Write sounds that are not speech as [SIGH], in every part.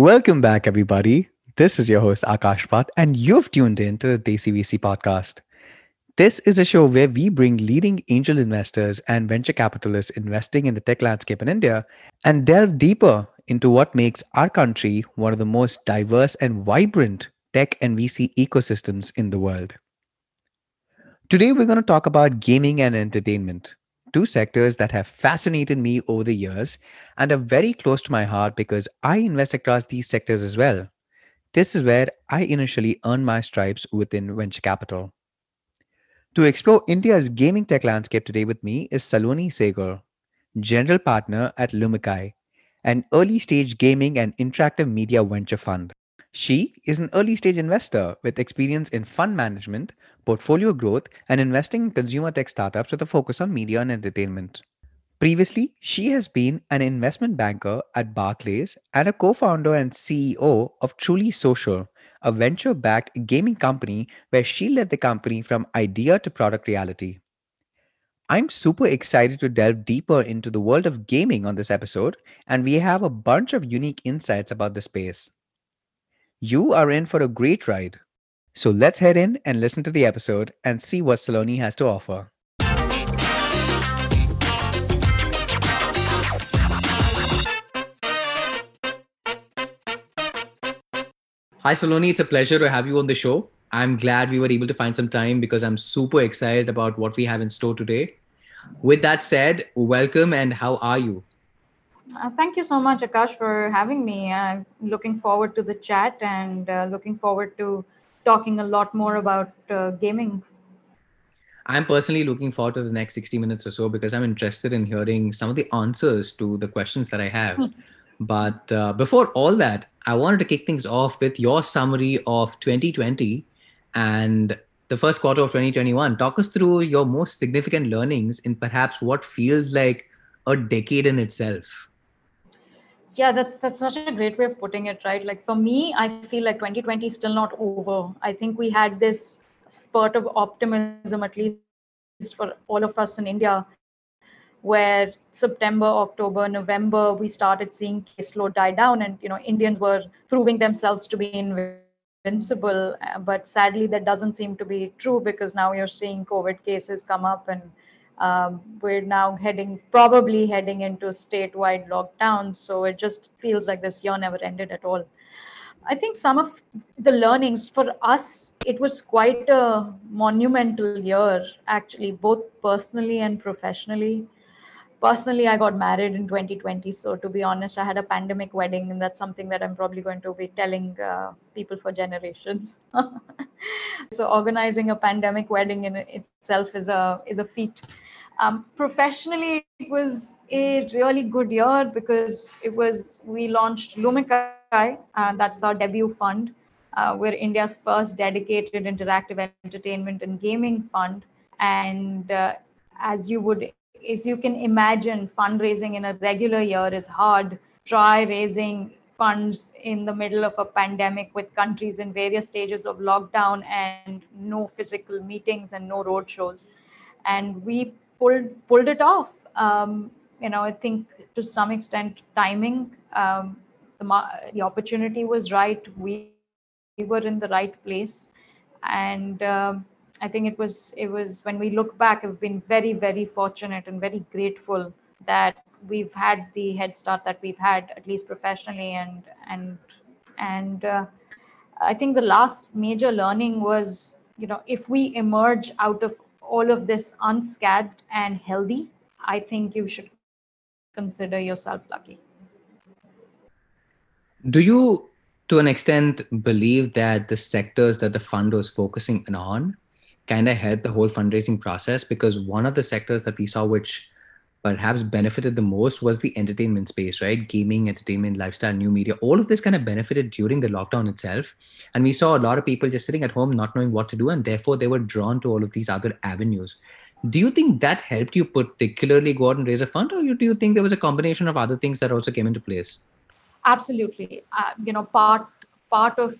Welcome back, everybody. This is your host, Akash Bhatt, and you've tuned in to the Desi VC podcast. This is a show where we bring leading angel investors and venture capitalists investing in the tech landscape in India and delve deeper into what makes our country one of the most diverse and vibrant tech and VC ecosystems in the world. Today, we're going to talk about gaming and entertainment, two sectors that have fascinated me over the years and are very close to my heart because I invest across these sectors as well. This is where I initially earned my stripes within venture capital. To explore India's gaming tech landscape today with me is Salone Sehgal, General Partner at Lumikai, an early stage gaming and interactive media venture fund. She is an early stage investor with experience in fund management, portfolio growth, and investing in consumer tech startups with a focus on media and entertainment. Previously, she has been an investment banker at Barclays and a co founder and CEO of TrulySocial, a venture backed gaming company where she led the company from idea to product reality. I'm super excited to delve deeper into the world of gaming on this episode, and we have a bunch of unique insights about the space. You are in for a great ride. So let's head in and listen to the episode and see what Salone has to offer. Hi, Salone. It's a pleasure to have you on the show. I'm glad we were able to find some time because I'm super excited about what we have in store today. With that said, welcome and how are you? Uh, thank you so much, Akash, for having me. I'm looking forward to the chat and uh, looking forward to talking a lot more about uh, gaming. I'm personally looking forward to the next 60 minutes or so because I'm interested in hearing some of the answers to the questions that I have. Hmm. but uh, before all that, I wanted to kick things off with your summary of 2020 and the first quarter of 2021. Talk us through your most significant learnings in perhaps what feels like a decade in itself yeah that's that's such a great way of putting it right? Like for me i feel like 2020 is still not over. I think we had this spurt of optimism at least for all of us in india where september october november we started seeing caseload die down and you know indians were proving themselves to be invincible. But sadly that doesn't seem to be true because now you're seeing covid cases come up and um, we're now heading, probably heading into statewide lockdowns. So it just feels like this year never ended at all. I think some of the learnings for us, it was quite a monumental year, actually, both personally and professionally. Personally, I got married in 2020. So, to be honest, I had a pandemic wedding, and that's something that I'm probably going to be telling uh, people for generations. [LAUGHS] so, organizing a pandemic wedding in itself is a is a feat um, professionally, it was a really good year because it was we launched Lumikai, and that's our debut fund. Uh, we're India's first dedicated interactive entertainment and gaming fund. And uh, as you would, as you can imagine, fundraising in a regular year is hard. Try raising funds in the middle of a pandemic with countries in various stages of lockdown and no physical meetings and no roadshows. And we pulled pulled it off. Um, you know, I think to some extent timing, um, the the opportunity was right. We, we were in the right place, and um, I think it was it was when we look back, we've been very very fortunate and very grateful that we've had the head start that we've had at least professionally and and and uh, I think the last major learning was you know if we emerge out of all of this unscathed and healthy, I think you should consider yourself lucky. Do you, to an extent, believe that the sectors that the fund was focusing on kind of helped the whole fundraising process? Because one of the sectors that we saw, which perhaps benefited the most was the entertainment space, right? Gaming, entertainment, lifestyle, new media, all of this kind of benefited during the lockdown itself. And we saw a lot of people just sitting at home, not knowing what to do. And therefore, they were drawn to all of these other avenues. Do you think that helped you particularly go out and raise a fund, or do you think there was a combination of other things that also came into place? Absolutely. Uh, you know, part part of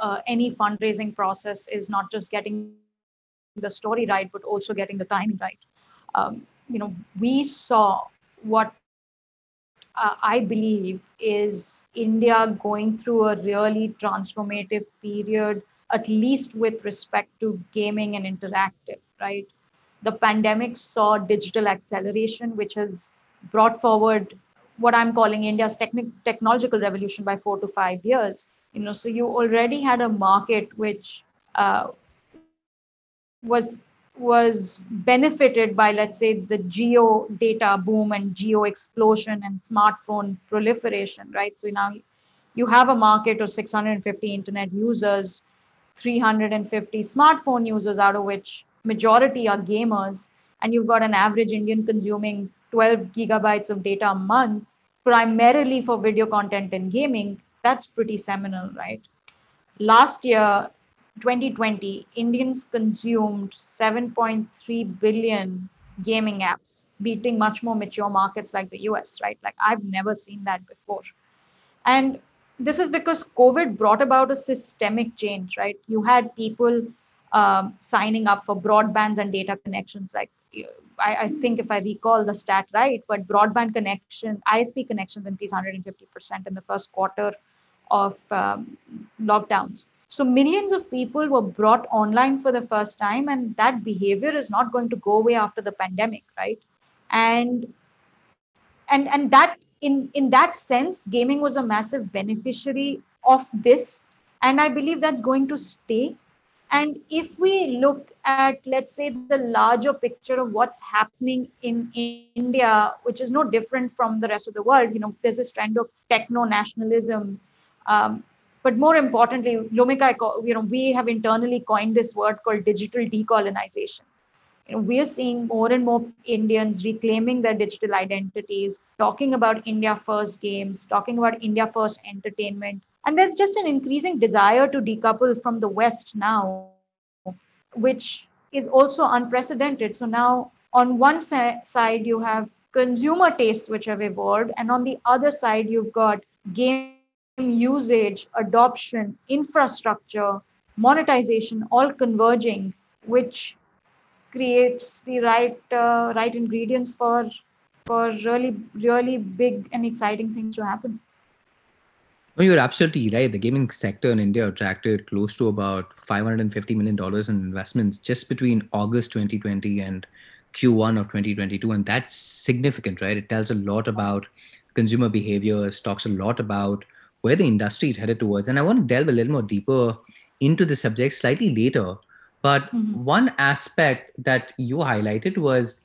uh, any fundraising process is not just getting the story right, but also getting the timing right. Um, you know we saw what uh, I believe, is India going through a really transformative period, at least with respect to gaming and interactive, right? The pandemic saw digital acceleration, which has brought forward what I'm calling India's techni- technological revolution by four to five years. You know, so you already had a market which uh, was was benefited by let's say the Jio data boom and Jio explosion and smartphone proliferation right? So now you have a market of 650 internet users 350 smartphone users out of which majority are gamers and you've got an average indian consuming 12 gigabytes of data a month primarily for video content and gaming that's pretty seminal right? Last year 2020, Indians consumed 7.3 billion gaming apps, beating much more mature markets like the US, right? Like I've never seen that before. And this is because COVID brought about a systemic change, right? You had people um, signing up for broadbands and data connections. Like I, I, think if I recall the stat right, but broadband connection, ISP connections increased 150% in the first quarter of um, lockdowns. So millions of people were brought online for the first time, and that behavior is not going to go away after the pandemic, right? And and and that in in that sense, gaming was a massive beneficiary of this, and I believe that's going to stay. And if we look at, let's say, the larger picture of what's happening in, in India, which is no different from the rest of the world, you know, there's this trend of techno nationalism. Um, but more importantly, Lumikai, you know, we have internally coined this word called digital decolonization. You know, we are seeing more and more Indians reclaiming their digital identities, talking about India first games, talking about India first entertainment. And there's just an increasing desire to decouple from the West now, which is also unprecedented. So now, on one sa- side, you have consumer tastes which have evolved, and on the other side, you've got game usage, adoption, infrastructure, monetization, all converging, which creates the right uh, right ingredients for for really really big and exciting things to happen. You're absolutely right. The gaming sector in India attracted close to about $550 million in investments just between August 2020 and Q1 of 2022. And that's significant, right? It tells a lot about consumer behaviors, talks a lot about where the industry is headed towards. And I want to delve a little more deeper into the subject slightly later. But mm-hmm. one aspect that you highlighted was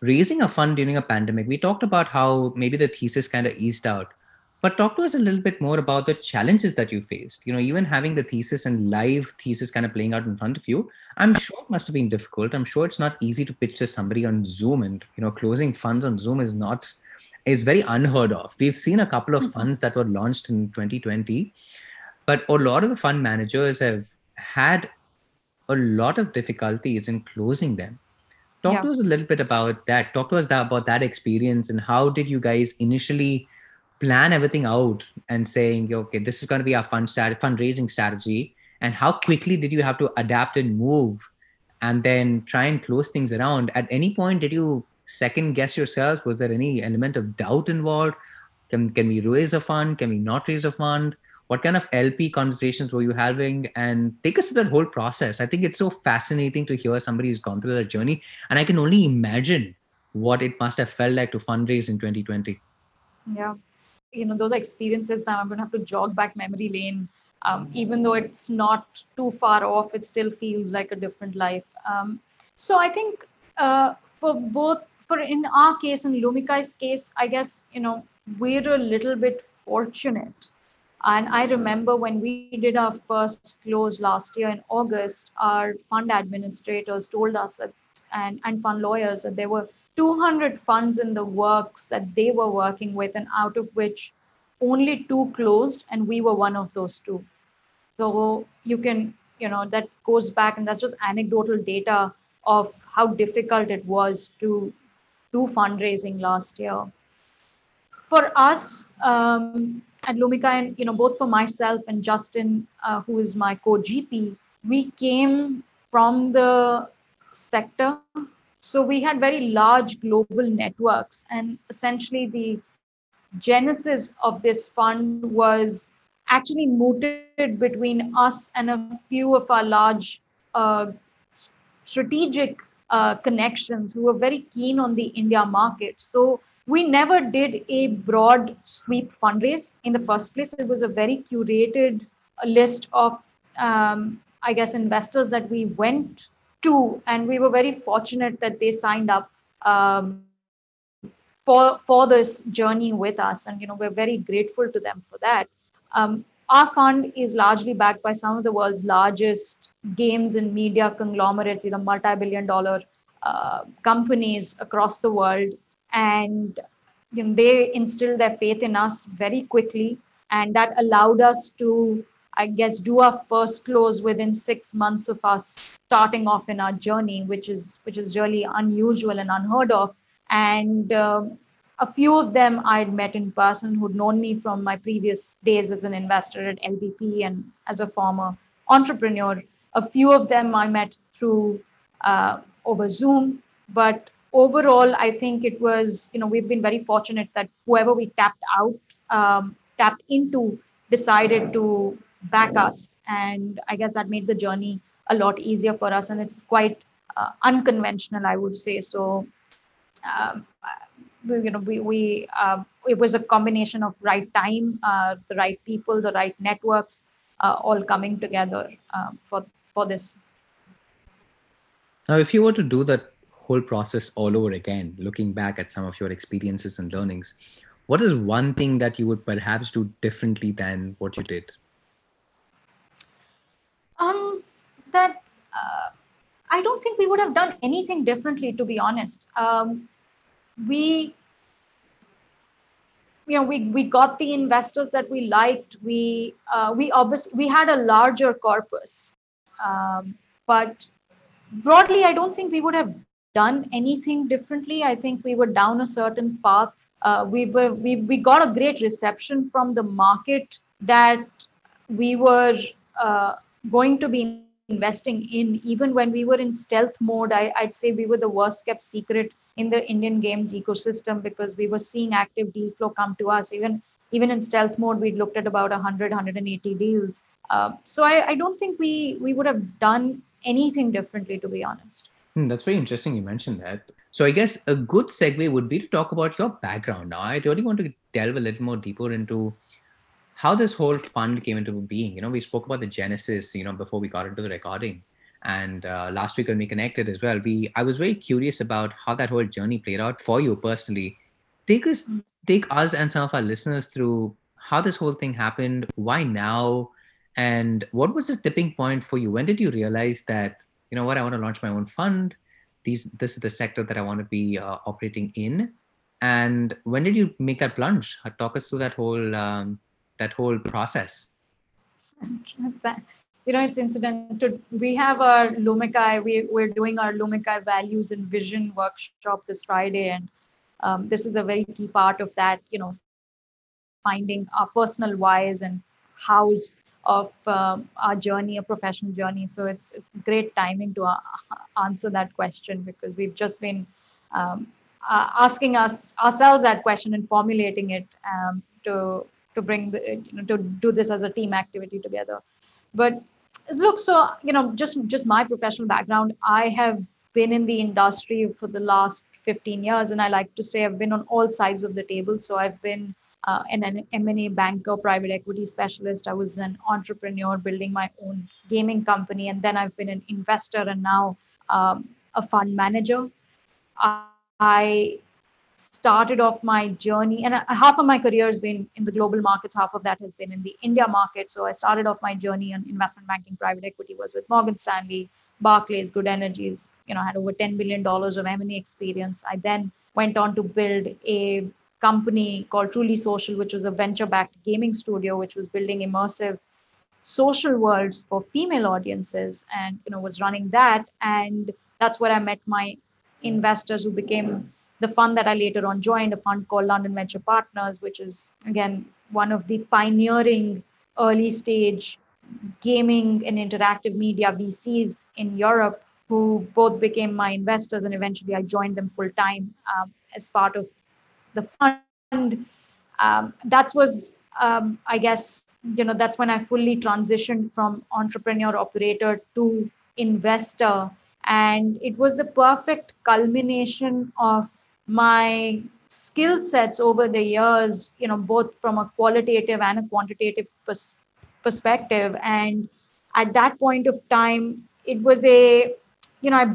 raising a fund during a pandemic. We talked about how maybe the thesis kind of eased out. But talk to us a little bit more about the challenges that you faced. You know, even having the thesis and live thesis kind of playing out in front of you, I'm sure it must have been difficult. I'm sure it's not easy to pitch to somebody on Zoom, and you know, closing funds on Zoom is not is very unheard of. We've seen a couple of mm-hmm. funds that were launched in 2020, but a lot of the fund managers have had a lot of difficulties in closing them. Talk yeah. to us a little bit about that. Talk to us that, about that experience and how did you guys initially plan everything out and saying, okay, this is going to be our fund strat- fundraising strategy, and how quickly did you have to adapt and move, and then try and close things around? At any point, did you second guess yourself? Was there any element of doubt involved? Can, can we raise a fund? Can we not raise a fund? What kind of LP conversations were you having? And take us through that whole process. I think it's so fascinating to hear somebody who's gone through that journey. And I can only imagine what it must have felt like to fundraise in 2020. Yeah. You know, those experiences now I'm going to have to jog back memory lane. Um, even though it's not too far off, it still feels like a different life. Um, so I think uh, for both for in our case, in Lumikai's case, I guess, you know, we're a little bit fortunate. And I remember when we did our first close last year in August, our fund administrators told us that, and, and fund lawyers that there were 200 funds in the works that they were working with, and out of which only two closed, and we were one of those two. So you can, you know, that goes back, and that's just anecdotal data of how difficult it was to do fundraising last year. For us um, at Lumikai, and you know, both for myself and Justin, uh, who is my co-GP, we came from the sector. So we had very large global networks, and essentially the genesis of this fund was actually mooted between us and a few of our large uh, strategic uh, connections who were very keen on the India market. So we never did a broad sweep fundraise in the first place. It was a very curated list of, um, I guess, investors that we went to, and we were very fortunate that they signed up um, for for this journey with us, and you know we're very grateful to them for that. Um, our fund is largely backed by some of the world's largest games and media conglomerates, either multi-billion dollar uh, companies across the world, and you know, they instilled their faith in us very quickly, and that allowed us to, I guess, do our first close within six months of us starting off in our journey, which is which is really unusual and unheard of. And um, a few of them I'd met in person who'd known me from my previous days as an investor at LVP and as a former entrepreneur. A few of them I met through uh, over Zoom, but overall, I think it was, you know, we've been very fortunate that whoever we tapped out, um, tapped into, decided to back us. And I guess that made the journey a lot easier for us. And it's quite uh, unconventional, I would say. So, um, you know, we, we uh, it was a combination of right time, uh, the right people, the right networks, uh, all coming together um, for for this. Now, if you were to do that whole process all over again, looking back at some of your experiences and learnings, what is one thing that you would perhaps do differently than what you did? Um, that uh, I don't think we would have done anything differently, to be honest. Um, we you know we we got the investors that we liked. We uh, we obviously we had a larger corpus. Um, but broadly i don't think we would have done anything differently. I think we were down a certain path. Uh, we were we, we got a great reception from the market that we were uh, going to be investing in. Even when we were in stealth mode I, i'd say we were the worst kept secret in the Indian games ecosystem because we were seeing active deal flow come to us. Even even in stealth mode, we looked at about 100, 180 deals. Uh, so I, I, don't think we we would have done anything differently, to be honest. Hmm, that's very interesting. You mentioned that. So I guess a good segue would be to talk about your background. Now, I really want to delve a little more deeper into how this whole fund came into being. You know, we spoke about the genesis. You know, before we got into the recording and uh, last week when we connected as well we i was very curious about how that whole journey played out for you personally. Take us take us and some of our listeners through how this whole thing happened why now and what was the tipping point for you? When did you realize that you know what i want to launch my own fund these this is the sector that i want to be uh, operating in and when did you make that plunge? Talk us through that whole um, that whole process you know, it's incidental. We have our Lumikai, we, we're doing our Lumikai values and vision workshop this Friday. And um, this is a very key part of that, you know, finding our personal whys and hows of um, our journey, a professional journey. So it's it's great timing to uh, [LAUGHS] answer that question because we've just been um, uh, asking us ourselves that question and formulating it um, to to bring the, you know, to do this as a team activity together. But look so you know just just my professional background i have been in the industry for the last 15 years and i like to say i've been on all sides of the table. So i've been uh, an, an m&a banker private equity specialist. I was an entrepreneur building my own gaming company and then i've been an investor and now um, a fund manager. I, I started off my journey and uh, half of my career has been in the global markets half of that has been in the india market. So i started off my journey on investment banking private equity was with morgan stanley barclays good energies. You know had over 10 billion dollars of m&a experience. I then went on to build a company called TrulySocial which was a venture backed gaming studio which was building immersive social worlds for female audiences and you know was running that. And that's where i met my investors who became the fund that I later on joined, a fund called London Venture Partners, which is again one of the pioneering early stage gaming and interactive media VCs in Europe, who both became my investors, and eventually I joined them full time um, as part of the fund. um, that was um, i guess you know that's when i fully transitioned from entrepreneur operator to investor and it was the perfect culmination of my skill sets over the years you know both from a qualitative and a quantitative pers- perspective and at that point of time it was a you know i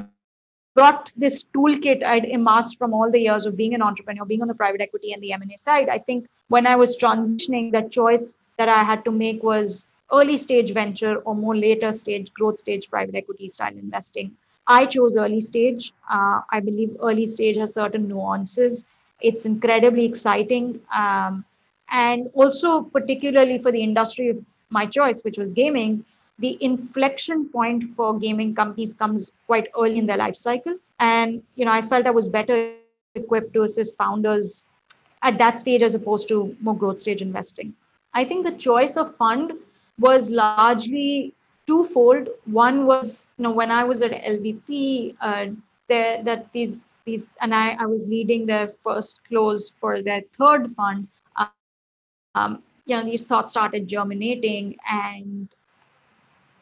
brought this toolkit I'd amassed from all the years of being an entrepreneur, being on the private equity and the M&A side. I think when I was transitioning, that choice that I had to make was early stage venture or more later stage growth stage private equity style investing. I chose early stage. Uh, I believe early stage has certain nuances. It's incredibly exciting. Um, and also, particularly for the industry of my choice, which was gaming, the inflection point for gaming companies comes quite early in their life cycle. And, you know, I felt I was better equipped to assist founders at that stage as opposed to more growth stage investing. I think the choice of fund was largely twofold. One was, you know, when I was at LVP, uh, there that these these and I, I was leading their first close for their third fund. Um, you know, these thoughts started germinating, and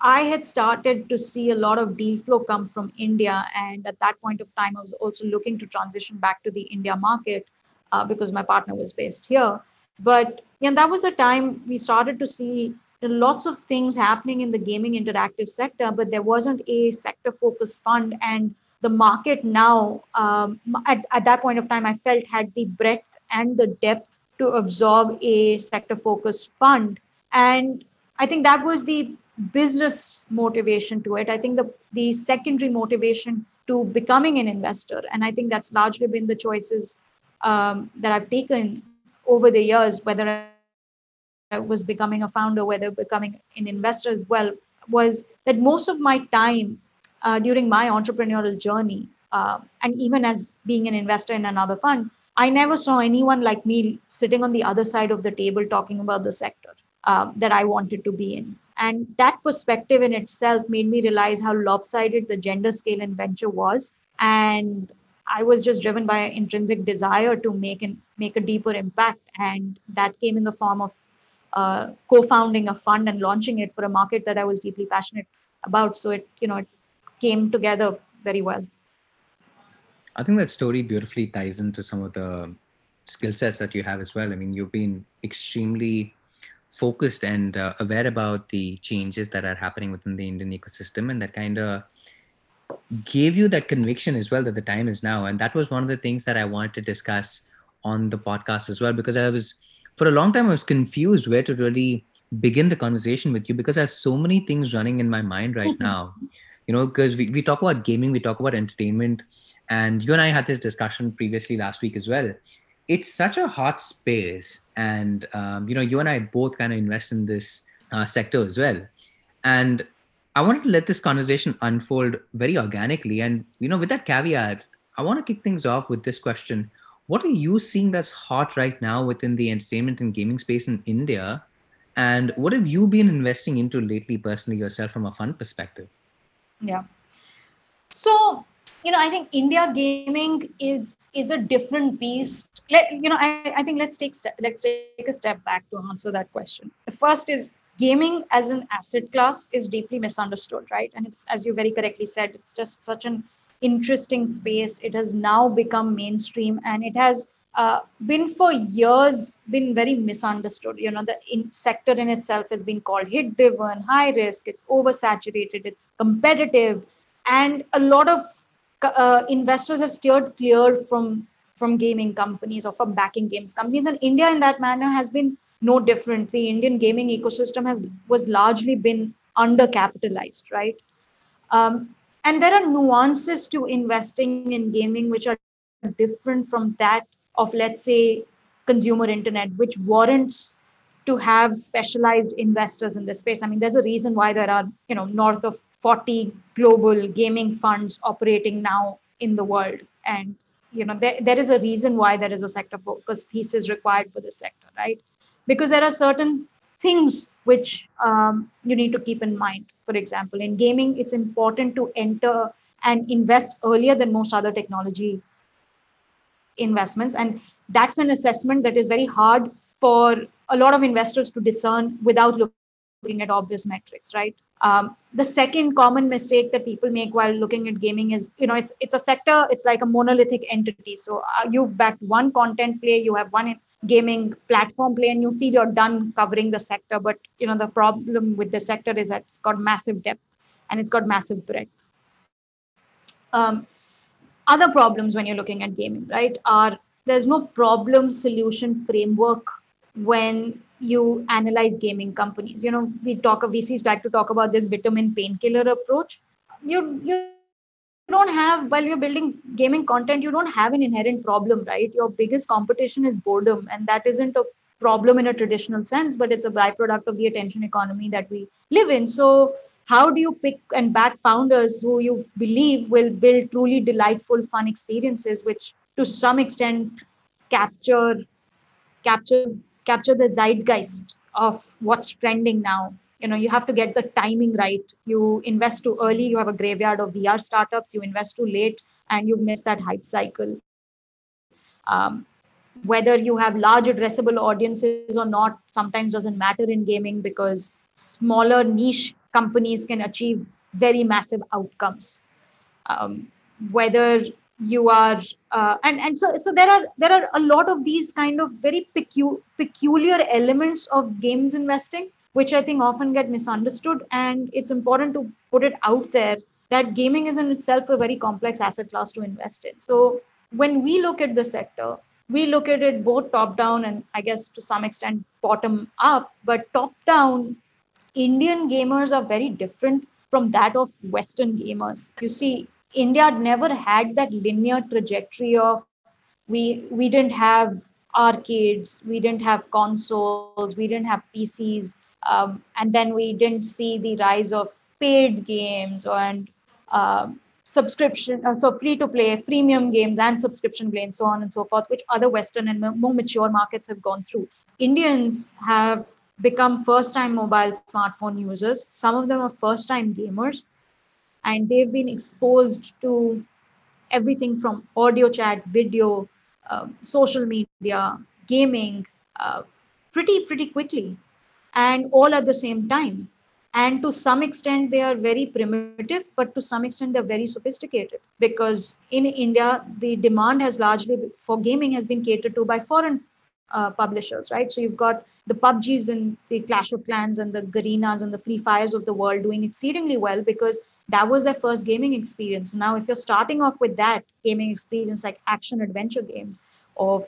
I had started to see a lot of deal flow come from India. And at that point of time, I was also looking to transition back to the India market uh, because my partner was based here. But you know, that was the time we started to see lots of things happening in the gaming interactive sector, but there wasn't a sector focused fund. And the market now, um, at, at that point of time, I felt had the breadth and the depth to absorb a sector focused fund. And I think that was the business motivation to it. I think the, the secondary motivation to becoming an investor, and I think that's largely been the choices um, that I've taken over the years, whether was becoming a founder, whether becoming an investor as well, was that most of my time uh, during my entrepreneurial journey, uh, and even as being an investor in another fund, I never saw anyone like me sitting on the other side of the table talking about the sector uh, that I wanted to be in. And that perspective in itself made me realize how lopsided the gender scale in venture was. And I was just driven by an intrinsic desire to make and make a deeper impact. And that came in the form of uh, co-founding a fund and launching it for a market that I was deeply passionate about. So it, you know, it came together very well. I think that story beautifully ties into some of the skill sets that you have as well. I mean, you've been extremely focused and uh, aware about the changes that are happening within the Indian ecosystem, and that kind of gave you that conviction as well that the time is now. And that was one of the things that I wanted to discuss on the podcast as well, because I was for a long time I was confused where to really begin the conversation with you because I have so many things running in my mind right mm-hmm. now. You know, because we, we talk about gaming, we talk about entertainment, and you and I had this discussion previously last week as well it's such a hot space and um, you know you and i both kind of invest in this uh, sector as well and i wanted to let this conversation unfold very organically and you know with that caveat i want to kick things off with this question what are you seeing that's hot right now within the entertainment and gaming space in india? And what have you been investing into lately personally yourself from a fund perspective? Yeah. So you know i think india gaming is is a different beast. Let, you know I, I think let's take step, let's take a step back to answer that question. The first is gaming as an asset class is deeply misunderstood right? And it's as you very correctly said it's just such an interesting space. It has now become mainstream and it has uh, been for years been very misunderstood. You know the in sector in itself has been called hit driven high risk it's oversaturated it's competitive. And a lot of uh, investors have steered clear from from gaming companies or from backing games companies. And india in that manner has been no different. The indian gaming ecosystem has was largely been undercapitalized right? Um, and there are nuances to investing in gaming which are different from that of let's say consumer internet which warrants to have specialized investors in this space. I mean there's a reason why there are you know north of 40 global gaming funds operating now in the world. And you know there, there is a reason why there is a sector focus thesis required for this sector right? Because there are certain things which um, you need to keep in mind for example in gaming it's important to enter and invest earlier than most other technology investments and that's an assessment that is very hard for a lot of investors to discern without looking at obvious metrics, right? Um, the second common mistake that people make while looking at gaming is, you know, it's it's a sector, it's like a monolithic entity. So uh, you've backed one content play, you have one gaming platform play, and you feel you're done covering the sector. But you know, the problem with the sector is that it's got massive depth and it's got massive breadth. Um, other problems when you're looking at gaming, right, are there's no problem solution framework when you analyze gaming companies. You know, we talk of VCs like to talk about this vitamin painkiller approach. You you don't have while you're building gaming content, you don't have an inherent problem, right? Your biggest competition is boredom, and that isn't a problem in a traditional sense, but it's a byproduct of the attention economy that we live in. So how do you pick and back founders who you believe will build truly delightful fun experiences which to some extent capture capture capture the zeitgeist of what's trending now you know you have to get the timing right. You invest too early you have a graveyard of vr startups you invest too late and you've missed that hype cycle. Um, whether you have large addressable audiences or not sometimes doesn't matter in gaming because smaller niche companies can achieve very massive outcomes. Um, whether you are uh, and and so so there are there are a lot of these kind of very pecu- peculiar elements of games investing which i think often get misunderstood and it's important to put it out there that gaming is in itself a very complex asset class to invest in. So when we look at the sector we look at it both top down and i guess to some extent bottom up but top down indian gamers are very different from that of western gamers. You see India never had that linear trajectory of we we didn't have arcades, we didn't have consoles, we didn't have PCs, um, and then we didn't see the rise of paid games and uh, subscription, so free to play, freemium games and subscription games, so on and so forth, which other Western and more mature markets have gone through. Indians have become first time mobile smartphone users. Some of them are first time gamers and they've been exposed to everything from audio chat video um, social media gaming uh, pretty pretty quickly and all at the same time. And to some extent they are very primitive but to some extent they're very sophisticated. Because in india the demand has largely for gaming has been catered to by foreign uh, publishers right? So you've got the pubgs and the clash of clans and the garenas and the free fires of the world doing exceedingly well because that was their first gaming experience. Now, if you're starting off with that gaming experience, like action adventure games or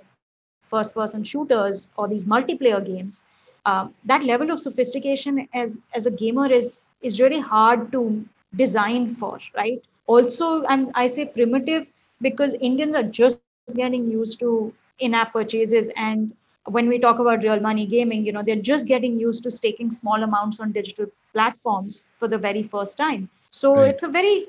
first person shooters or these multiplayer games, uh, that level of sophistication as, as a gamer is, is really hard to design for, right? Also, and I say primitive because Indians are just getting used to in app purchases and when we talk about real money gaming you know they're just getting used to staking small amounts on digital platforms for the very first time so right. it's a very,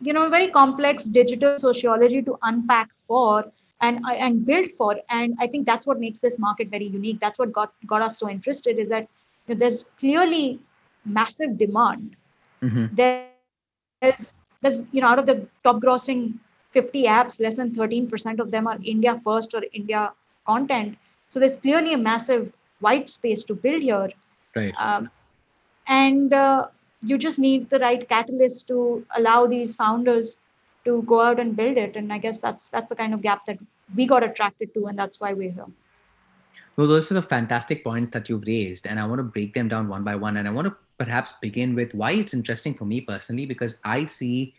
you know, very complex digital sociology to unpack for and and build for. And I think that's what makes this market very unique. That's what got got us so interested is that you know, there's clearly massive demand. Mm-hmm. There's there's you know out of the top grossing 50 apps, less than 13% of them are India first or India content. So there's clearly a massive white space to build here. Right. Um, and uh, you just need the right catalyst to allow these founders to go out and build it. And i guess that's that's the kind of gap that we got attracted to and that's why we're here. Well those are the fantastic points that you've raised and i want to break them down one by one. And i want to perhaps begin with why it's interesting for me personally because i see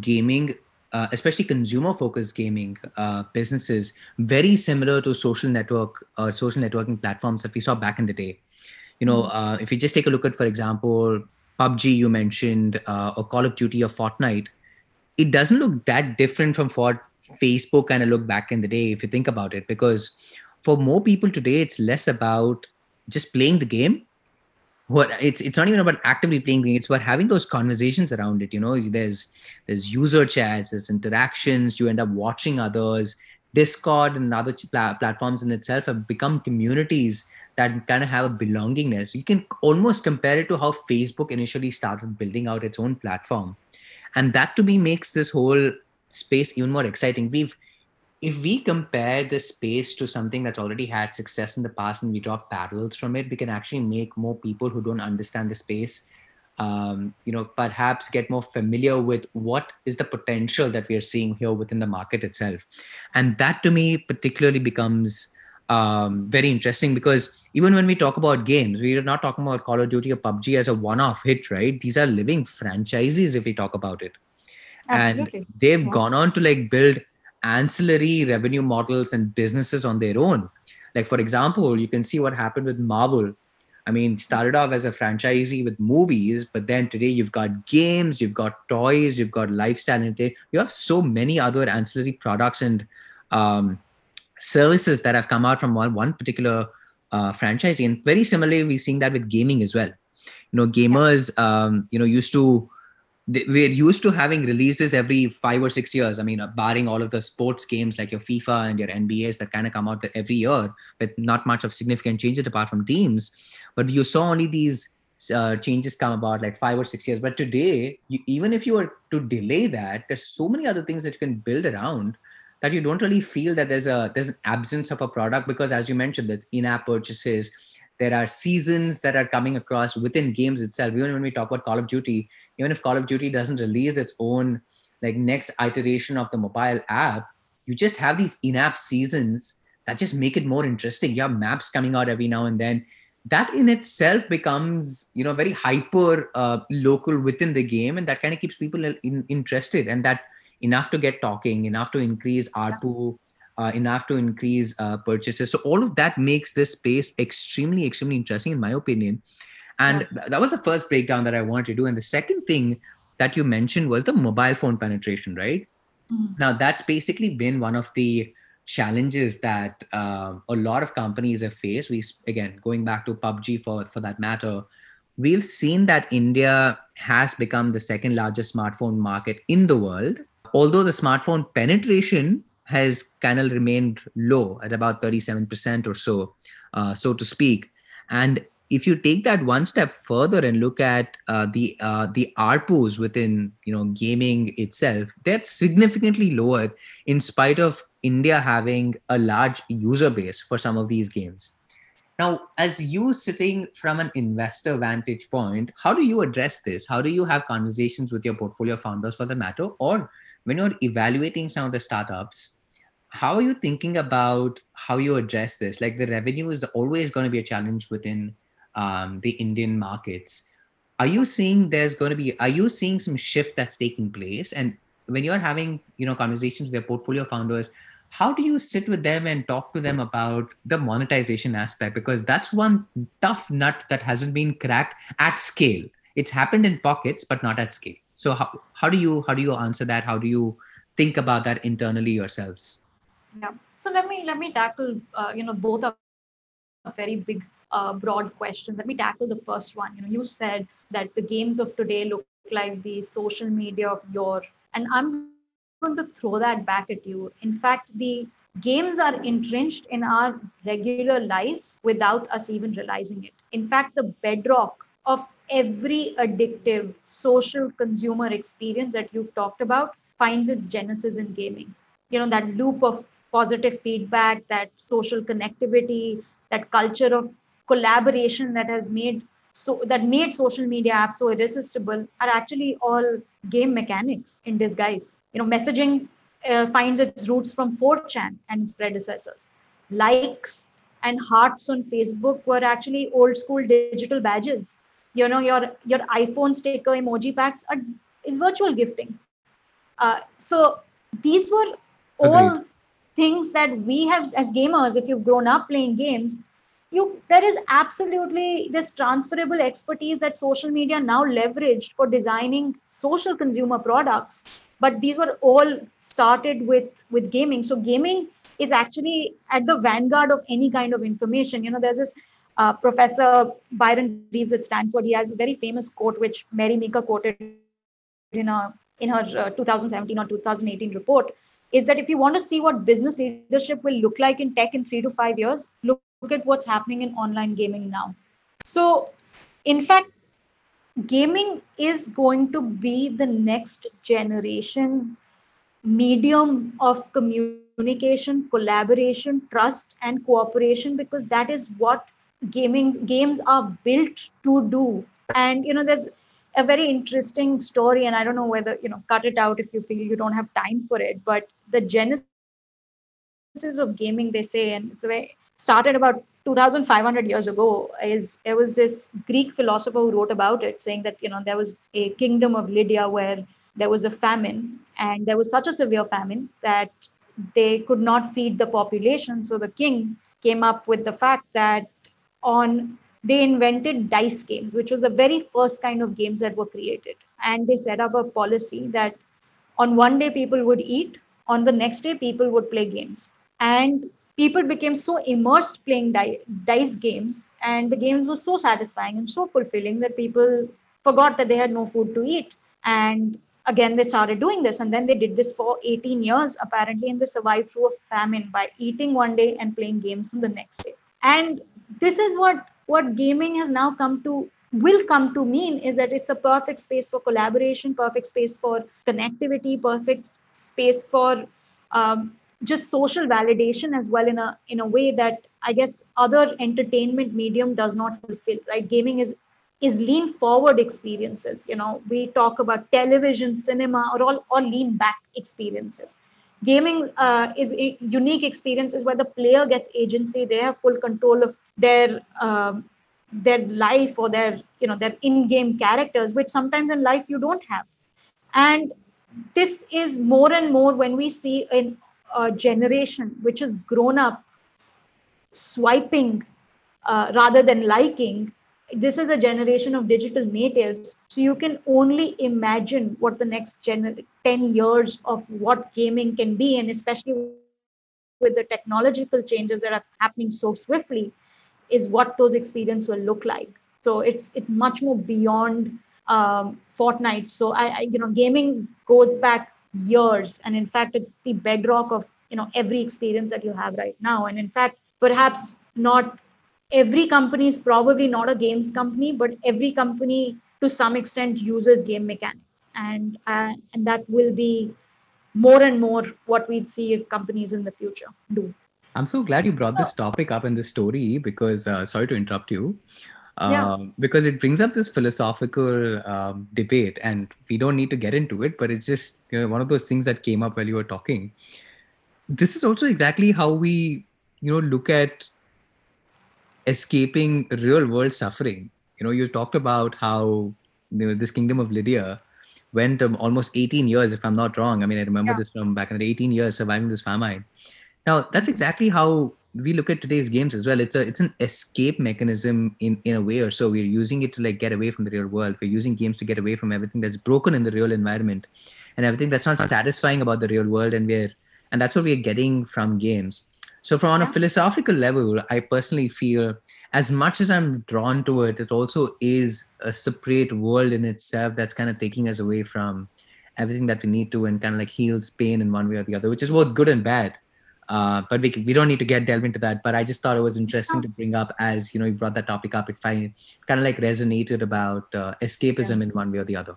gaming uh, especially consumer focused gaming uh, businesses very similar to social network or uh, social networking platforms that we saw back in the day. You know mm-hmm. uh, if you just take a look at for example PUBG you mentioned, uh, or Call of Duty or Fortnite, it doesn't look that different from what Facebook kind of looked back in the day, if you think about it, because for more people today, it's less about just playing the game. What it's it's not even about actively playing the game, it's about having those conversations around it. You know, there's there's user chats, there's interactions, you end up watching others. Discord and other pl- platforms in itself have become communities that kind of have a belongingness. You can almost compare it to how Facebook initially started building out its own platform. And that to me makes this whole space even more exciting. We've if we compare the space to something that's already had success in the past and we draw parallels from it, we can actually make more people who don't understand the space, um, you know, perhaps get more familiar with what is the potential that we are seeing here within the market itself. And that to me particularly becomes um, very interesting because even when we talk about games, we are not talking about Call of Duty or PUBG as a one-off hit, right? These are living franchises if we talk about it. Absolutely. And they've yeah. gone on to like build ancillary revenue models and businesses on their own. Like, for example, you can see what happened with Marvel. I mean, started off as a franchisee with movies, but then today you've got games, you've got toys, you've got lifestyle, and you have so many other ancillary products and um, services that have come out from one, one particular uh, franchisee. And very similarly, we're seeing that with gaming as well. You know, gamers, um, you know, used to we're used to having releases every five or six years. I mean, uh, barring all of the sports games like your FIFA and your NBAs that kind of come out every year with not much of significant changes apart from teams. But you saw only these uh, changes come about like five or six years. But today, you, even if you were to delay that, there's so many other things that you can build around that you don't really feel that there's a there's an absence of a product because as you mentioned, there's in-app purchases there are seasons that are coming across within games itself. Even when we talk about call of duty even if call of duty doesn't release its own like next iteration of the mobile app you just have these in-app seasons that just make it more interesting. You have maps coming out every now and then. That in itself becomes you know very hyper uh, local within the game and that kind of keeps people in, interested and that enough to get talking enough to increase r2 uh, enough to increase uh, purchases. So all of that makes this space extremely, extremely interesting, in my opinion. And yeah. th- that was the first breakdown that I wanted to do. And the second thing that you mentioned was the mobile phone penetration, right? Mm-hmm. Now that's basically been one of the challenges that uh, a lot of companies have faced. We again going back to PUBG for for that matter. We've seen that India has become the second largest smartphone market in the world. Although the smartphone penetration has kind of remained low at about 37% or so, uh, so to speak. And if you take that one step further and look at uh, the uh, the ARPUs within you know gaming itself, they're significantly lower in spite of India having a large user base for some of these games. Now, as you sitting from an investor vantage point, how do you address this? How do you have conversations with your portfolio founders for the matter, or when you're evaluating some of the startups? how are you thinking about how you address this? Like the revenue is always going to be a challenge within um, the Indian markets. Are you seeing there's going to be? Are you seeing some shift that's taking place? And when you're having you know conversations with your portfolio founders, how do you sit with them and talk to them about the monetization aspect? Because that's one tough nut that hasn't been cracked at scale. It's happened in pockets, but not at scale. So how, how do you how do you answer that? How do you think about that internally yourselves? Yeah. So let me let me tackle uh, you know both are very big uh, broad questions. Let me tackle the first one. You know, you said that the games of today look like the social media of your, and I'm going to throw that back at you. In fact, the games are entrenched in our regular lives without us even realizing it. In fact, the bedrock of every addictive social consumer experience that you've talked about finds its genesis in gaming. You know, that loop of positive feedback, that social connectivity, that culture of collaboration that has made so that made social media apps so irresistible are actually all game mechanics in disguise. You know, messaging uh, finds its roots from 4chan and its predecessors. Likes and hearts on Facebook were actually old school digital badges. You know, your your iPhone sticker emoji packs are, is virtual gifting. Uh, so these were all Agreed. things that we have as gamers if you've grown up playing games you there is absolutely this transferable expertise that social media now leveraged for designing social consumer products. But these were all started with with gaming. So gaming is actually at the vanguard of any kind of information. You know there's this uh, professor byron reeves at stanford he has a very famous quote which mary meeker quoted in a in her uh, 2017 or 2018 report is that if you want to see what business leadership will look like in tech in three to five years, look, look at what's happening in online gaming now. So, in fact, gaming is going to be the next generation medium of communication, collaboration, trust, and cooperation because that is what gaming games are built to do. And you know, there's a very interesting story, and I don't know whether you know, cut it out if you feel you don't have time for it. But the genesis of gaming, they say, and it's a very started about 2500 years ago is there was this greek philosopher who wrote about it saying that you know there was a kingdom of lydia where there was a famine and there was such a severe famine that they could not feed the population so the king came up with the fact that on they invented dice games which was the very first kind of games that were created. And they set up a policy that on one day people would eat on the next day people would play games. And people became so immersed playing dice games and the games were so satisfying and so fulfilling that people forgot that they had no food to eat. And again they started doing this and then they did this for 18 years apparently and they survived through a famine by eating one day and playing games on the next day. And this is what what gaming has now come to will come to mean is that it's a perfect space for collaboration perfect space for connectivity perfect space for um, just social validation as well in a in a way that i guess other entertainment medium does not fulfill right? Gaming is is lean forward experiences you know? We talk about television cinema or all or lean back experiences gaming uh, is a unique experience is where the player gets agency they have full control of their um, their life or their you know their in-game characters which sometimes in life you don't have. And this is more and more when we see in a generation which has grown up swiping uh, rather than liking this is a generation of digital natives so you can only imagine what the next gen- 10 years of what gaming can be and especially with the technological changes that are happening so swiftly is what those experiences will look like. So it's it's much more beyond um, fortnite. So I, I you know gaming goes back years and in fact it's the bedrock of you know every experience that you have right now. And in fact perhaps not every company is probably not a games company, but every company to some extent uses game mechanics, and uh, and that will be more and more what we see if companies in the future do. I'm so glad you brought this topic up in this story because uh, sorry to interrupt you. Uh, yeah. Because it brings up this philosophical um, debate, and we don't need to get into it, but it's just you know, one of those things that came up while you were talking. This is also exactly how we, you know, look at escaping real world suffering. You know, you talked about how you know, this kingdom of Lydia went um, almost 18 years, if I'm not wrong. I mean, I remember yeah. this from back in the 18 years surviving this famine. Now, that's exactly how we look at today's games as well. It's a it's an escape mechanism in in a way or so. We're using it to like get away from the real world. We're using games to get away from everything that's broken in the real environment and everything that's not satisfying about the real world. And we're and that's what we're getting from games. So, from on a philosophical level, I personally feel as much as I'm drawn to it, it also is a separate world in itself that's kind of taking us away from everything that we need to and kind of like heals pain in one way or the other, which is both good and bad. Uh, but we, we don't need to get delve into that. But I just thought it was interesting to bring up as you know you brought that topic up. It kind of like resonated about uh, escapism yeah. in one way or the other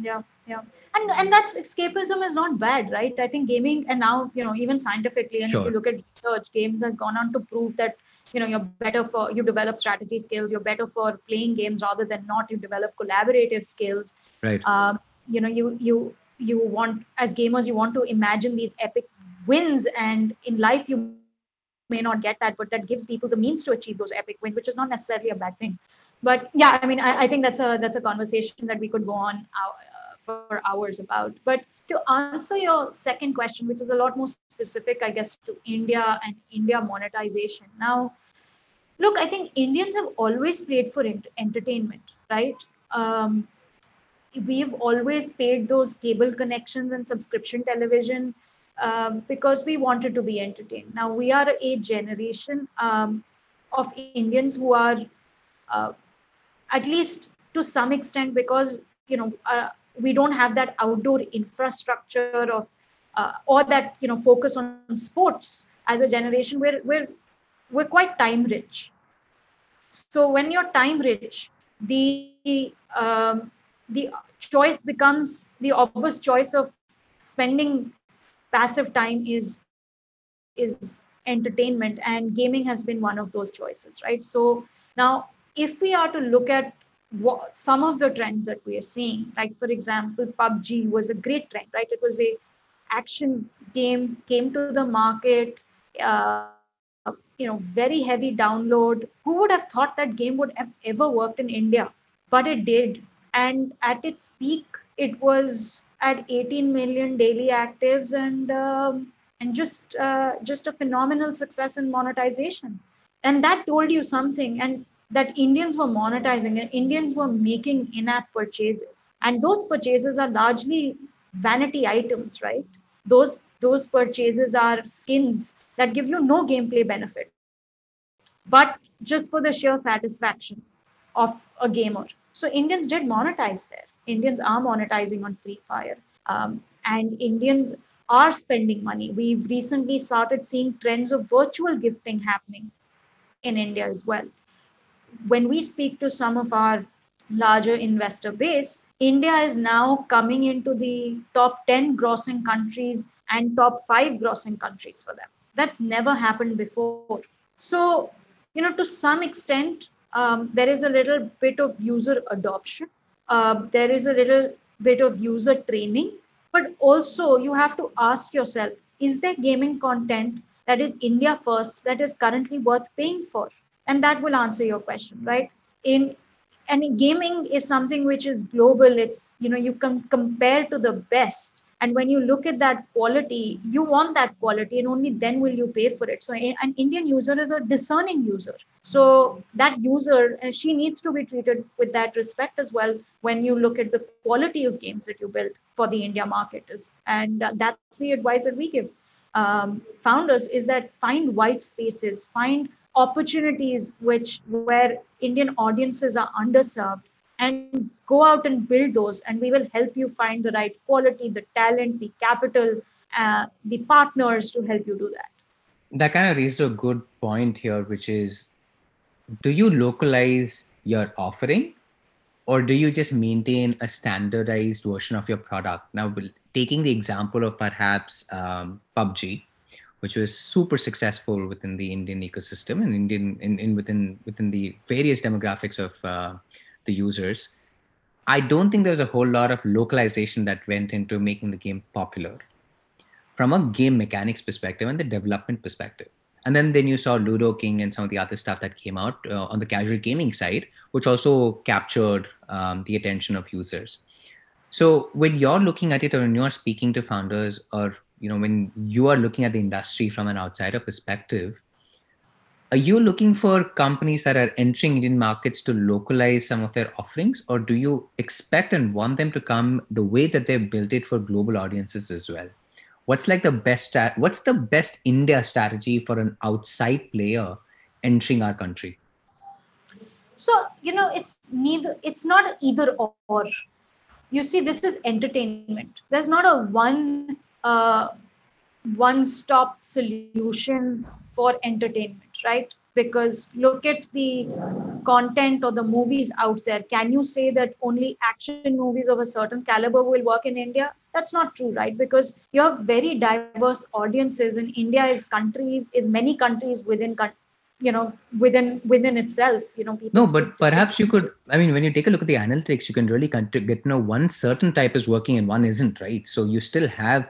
yeah yeah. And and that's escapism is not bad right? I think gaming and now you know even scientifically and sure. if you look at research games has gone on to prove that you know you're better for you develop strategy skills you're better for playing games rather than not you develop collaborative skills. Right. Um, you know you you you want as gamers you want to imagine these epic wins and in life you may not get that but that gives people the means to achieve those epic wins which is not necessarily a bad thing. But yeah i mean i, I think that's a that's a conversation that we could go on uh, for hours about. But to answer your second question which is a lot more specific i guess to india and india monetization. Now look i think indians have always paid for ent- entertainment right? Um, we've always paid those cable connections and subscription television um, because we wanted to be entertained. Now we are a generation um, of indians who are uh, at least to some extent because you know uh, we don't have that outdoor infrastructure of uh, or that you know focus on sports as a generation we're we're we're quite time rich. So when you're time rich the um, the choice becomes the obvious choice of spending passive time is is entertainment and gaming has been one of those choices right? So now if we are to look at what some of the trends that we are seeing like for example pubg was a great trend right? It was a action game came to the market uh, you know very heavy download. Who would have thought that game would have ever worked in india? But it did. And at its peak it was at 18 million daily actives and um, and just uh, just a phenomenal success in monetization. And that told you something. And that indians were monetizing and indians were making in-app purchases. And those purchases are largely vanity items right? Those those purchases are skins that give you no gameplay benefit but just for the sheer satisfaction of a gamer. So indians did monetize there. Indians are monetizing on free fire. Um, and indians are spending money. We've recently started seeing trends of virtual gifting happening in india as well when we speak to some of our larger investor base India is now coming into the top 10 grossing countries and top five grossing countries for them. That's never happened before. So, you know, to some extent, um, there is a little bit of user adoption. Uh, there is a little bit of user training, but also you have to ask yourself is there gaming content that is India first that is currently worth paying for? And that will answer your question, right? In and gaming is something which is global. It's you know you can compare to the best. And when you look at that quality you want that quality and only then will you pay for it. So an indian user is a discerning user. So that user and she needs to be treated with that respect as well when you look at the quality of games that you build for the india market is. And uh, that's the advice that we give um, founders is that find white spaces find opportunities which where Indian audiences are underserved and go out and build those and we will help you find the right quality the talent the capital uh, the partners to help you do that. That kind of raised a good point here which is do you localize your offering or do you just maintain a standardized version of your product? Now taking the example of perhaps um, pubg which was super successful within the Indian ecosystem and Indian in, in within within the various demographics of uh, the users. I don't think there was a whole lot of localization that went into making the game popular from a game mechanics perspective and the development perspective. And then, then you saw Ludo King and some of the other stuff that came out uh, on the casual gaming side, which also captured um, the attention of users. So when you're looking at it or when you're speaking to founders or you know when you are looking at the industry from an outsider perspective are you looking for companies that are entering indian markets to localize some of their offerings? Or do you expect and want them to come the way that they've built it for global audiences as well? What's like the best what's the best india strategy for an outside player entering our country? So you know it's neither it's not either or. You see this is entertainment. There's not a one uh, one stop solution for entertainment, right? Because look at the content or the movies out there. Can you say that only action movies of a certain caliber will work in India? That's not true, right? Because you have very diverse audiences, and India is countries, is many countries within you know within within itself you know no but perhaps you could i mean when you take a look at the analytics you can really get to know one certain type is working and one isn't right so you still have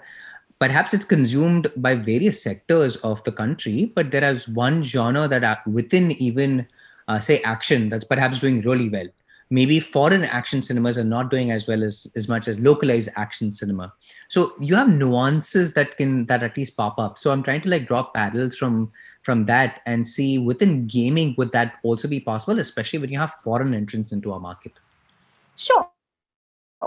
perhaps it's consumed by various sectors of the country but there is one genre that within even uh, say action that's perhaps doing really well. Maybe foreign action cinemas are not doing as well as as much as localized action cinema. So you have nuances that can that at least pop up. So i'm trying to like draw parallels from from that and see within gaming would that also be possible especially when you have foreign entrants into our market? Sure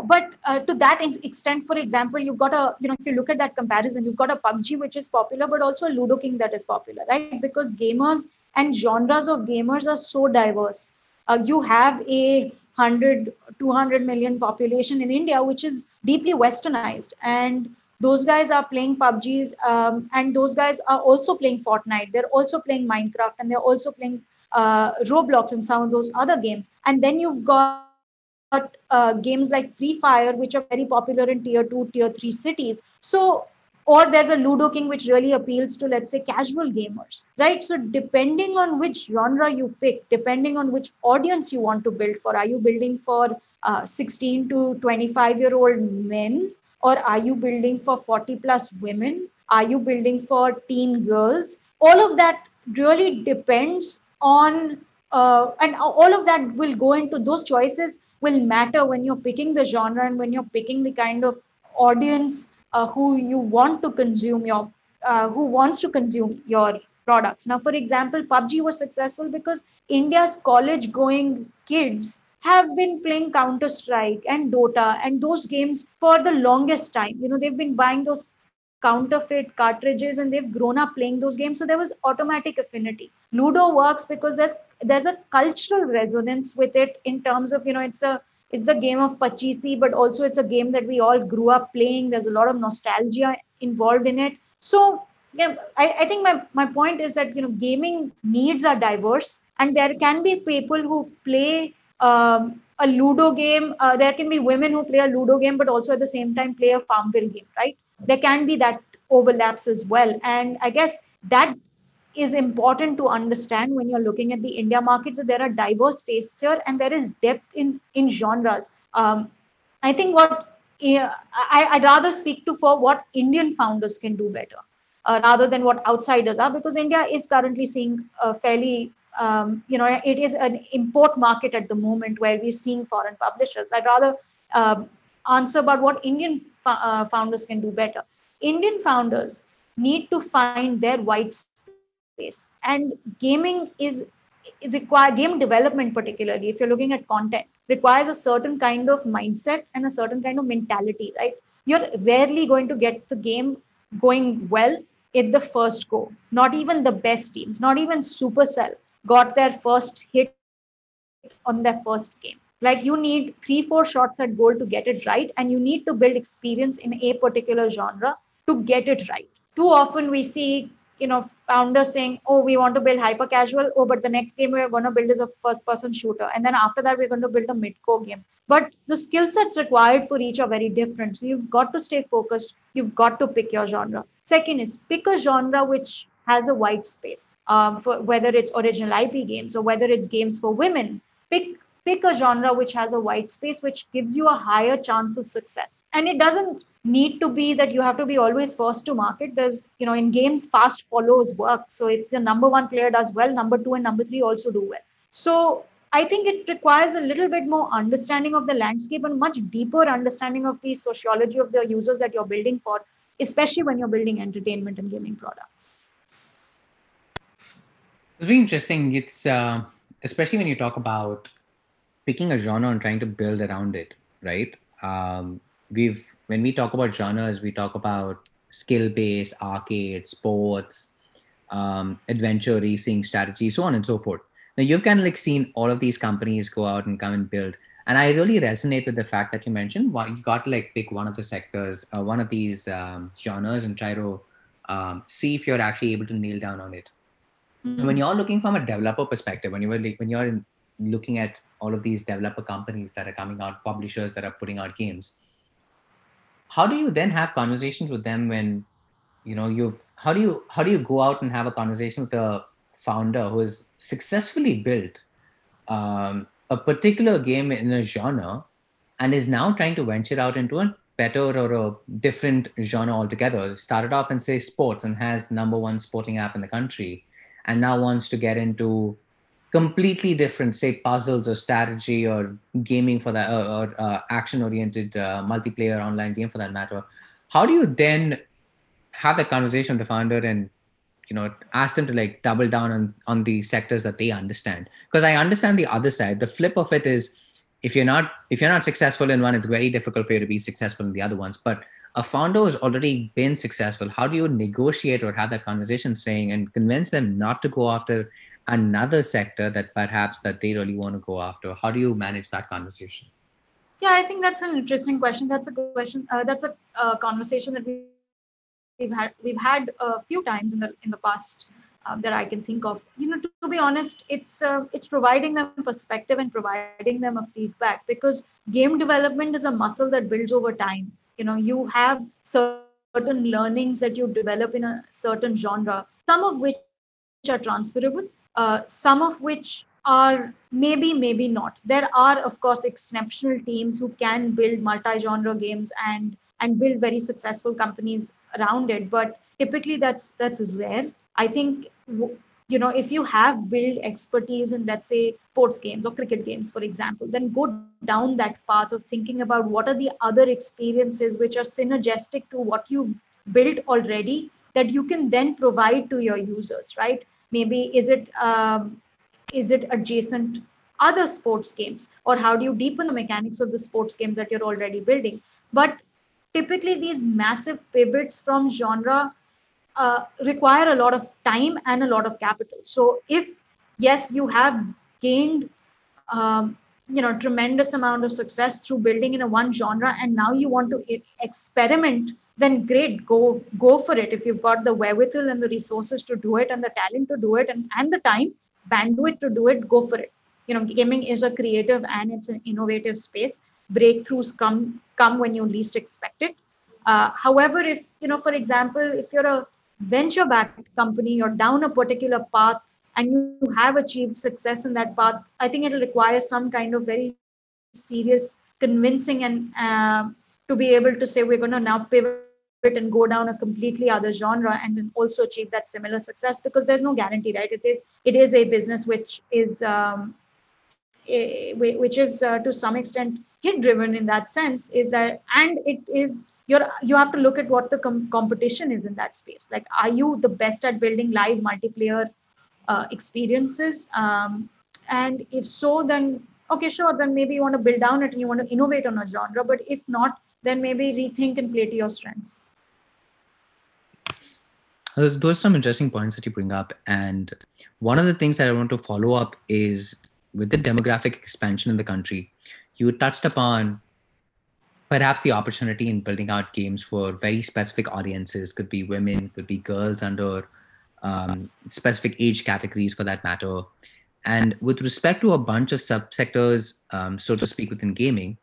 but uh, to that extent for example you've got a you know if you look at that comparison you've got a pubg which is popular but also a ludo king that is popular right? Because gamers and genres of gamers are so diverse. Uh, you have a 100 200 million population in india which is deeply westernized and those guys are playing pubgs um, and those guys are also playing fortnite. They're also playing minecraft and they're also playing uh, roblox and some of those other games. And then you've got uh, games like Free Fire, which are very popular in tier two, tier three cities. So or there's a ludo king which really appeals to let's say casual gamers right? So depending on which genre you pick depending on which audience you want to build for are you building for uh, 16 to 25 year old men or are you building for 40 plus women? Are you building for teen girls? All of that really depends on uh, and all of that will go into those choices will matter when you're picking the genre and when you're picking the kind of audience uh, who you want to consume your uh, who wants to consume your products. Now for example pubg was successful because india's college going kids have been playing counter strike and dota and those games for the longest time. You know they've been buying those counterfeit cartridges and they've grown up playing those games. So there was automatic affinity. Ludo works because there's there's a cultural resonance with it in terms of you know it's a it's the game of pachisi but also it's a game that we all grew up playing. There's a lot of nostalgia involved in it. So yeah, I, I think my, my point is that you know gaming needs are diverse and there can be people who play um, a ludo game. Uh, there can be women who play a ludo game but also at the same time play a farmville game right there can be that overlaps as well. And i guess that is important to understand when you're looking at the india market that there are diverse tastes here and there is depth in in genres. Um, i think what I, would rather speak to for what indian founders can do better uh, rather than what outsiders are because india is currently seeing a fairly um, you know it is an import market at the moment where we're seeing foreign publishers. I'd rather um, answer about what indian uh, founders can do better. Indian founders need to find their white space, and gaming is require game development particularly if you're looking at content requires a certain kind of mindset and a certain kind of mentality right? You're rarely going to get the game going well in the first go. Not even the best teams not even supercell got their first hit on their first game like you need three four shots at goal to get it right and you need to build experience in a particular genre to get it right. Too often we see you know founders saying oh we want to build hyper casual. Oh but the next game we're going to build is a first person shooter. And then after that we're going to build a mid core game. But the skill sets required for each are very different. So you've got to stay focused. You've got to pick your genre. Second is pick a genre which has a white space um, for whether it's original ip games or whether it's games for women. Pick pick a genre which has a white space which gives you a higher chance of success. And it doesn't need to be that you have to be always first to market. There's you know in games fast follows work. So if the number one player does well number two and number three also do well. So i think it requires a little bit more understanding of the landscape and much deeper understanding of the sociology of the users that you're building for especially when you're building entertainment and gaming products. It's very interesting. It's uh, especially when you talk about picking a genre and trying to build around it, right? Um, we've when we talk about genres, we talk about skill-based, arcade, sports, um, adventure, racing, strategy, so on and so forth. Now you've kind of like seen all of these companies go out and come and build, and I really resonate with the fact that you mentioned well, you got to like pick one of the sectors, uh, one of these um, genres, and try to um, see if you're actually able to nail down on it. Mm-hmm. When you're looking from a developer perspective, when you were like when you're in, looking at all of these developer companies that are coming out, publishers that are putting out games. How do you then have conversations with them when, you know, you've how do you how do you go out and have a conversation with a founder who has successfully built um, a particular game in a genre and is now trying to venture out into a better or a different genre altogether. Started off in say sports and has number one sporting app in the country, and now wants to get into completely different, say puzzles or strategy or gaming for that, or, or uh, action-oriented uh, multiplayer online game for that matter. How do you then have that conversation with the founder and you know ask them to like double down on on the sectors that they understand? Because I understand the other side. The flip of it is if you're not if you're not successful in one, it's very difficult for you to be successful in the other ones. But a founder has already been successful. How do you negotiate or have that conversation saying and convince them not to go after another sector that perhaps that they really want to go after how do you manage that conversation yeah i think that's an interesting question that's a question uh, that's a uh, conversation that we, we've had we've had a few times in the in the past um, that I can think of. You know, to, to be honest, it's uh, it's providing them perspective and providing them a feedback because game development is a muscle that builds over time. You know, you have certain certain learnings that you develop in a certain genre, some of which are transferable, uh, some of which are maybe, maybe not. There are, of course, exceptional teams who can build multi-genre games and and build very successful companies around it. But typically, that's that's rare. I think you know if you have built expertise in let's say sports games or cricket games for example then go down that path of thinking about what are the other experiences which are synergistic to what you built already that you can then provide to your users right maybe is it um, is it adjacent other sports games or how do you deepen the mechanics of the sports games that you're already building but typically these massive pivots from genre uh, require a lot of time and a lot of capital. So if yes, you have gained um, you know tremendous amount of success through building in a one genre, and now you want to experiment, then great, go go for it. If you've got the wherewithal and the resources to do it, and the talent to do it, and and the time bandwidth to do it, go for it. You know, gaming is a creative and it's an innovative space. Breakthroughs come come when you least expect it. Uh, however, if you know, for example, if you're a venture backed company or down a particular path and you have achieved success in that path, I think it'll require some kind of very serious convincing and uh, to be able to say we're going to now pivot and go down a completely other genre and then also achieve that similar success because there's no guarantee right? It is it is a business which is um, a, which is uh, to some extent hit driven in that sense is that and it is you're you have to look at what the com- competition is in that space. Like are you the best at building live multiplayer uh, experiences? Um, and if so then okay sure then maybe you want to build down it and you want to innovate on a genre but if not then maybe rethink and play to your strengths. Those are some interesting points that you bring up. And one of the things that i want to follow up is with the demographic expansion in the country you touched upon perhaps the opportunity in building out games for very specific audiences. Could be women, could be girls under um, specific age categories for that matter. And with respect to a bunch of subsectors, um, so to speak, within gaming,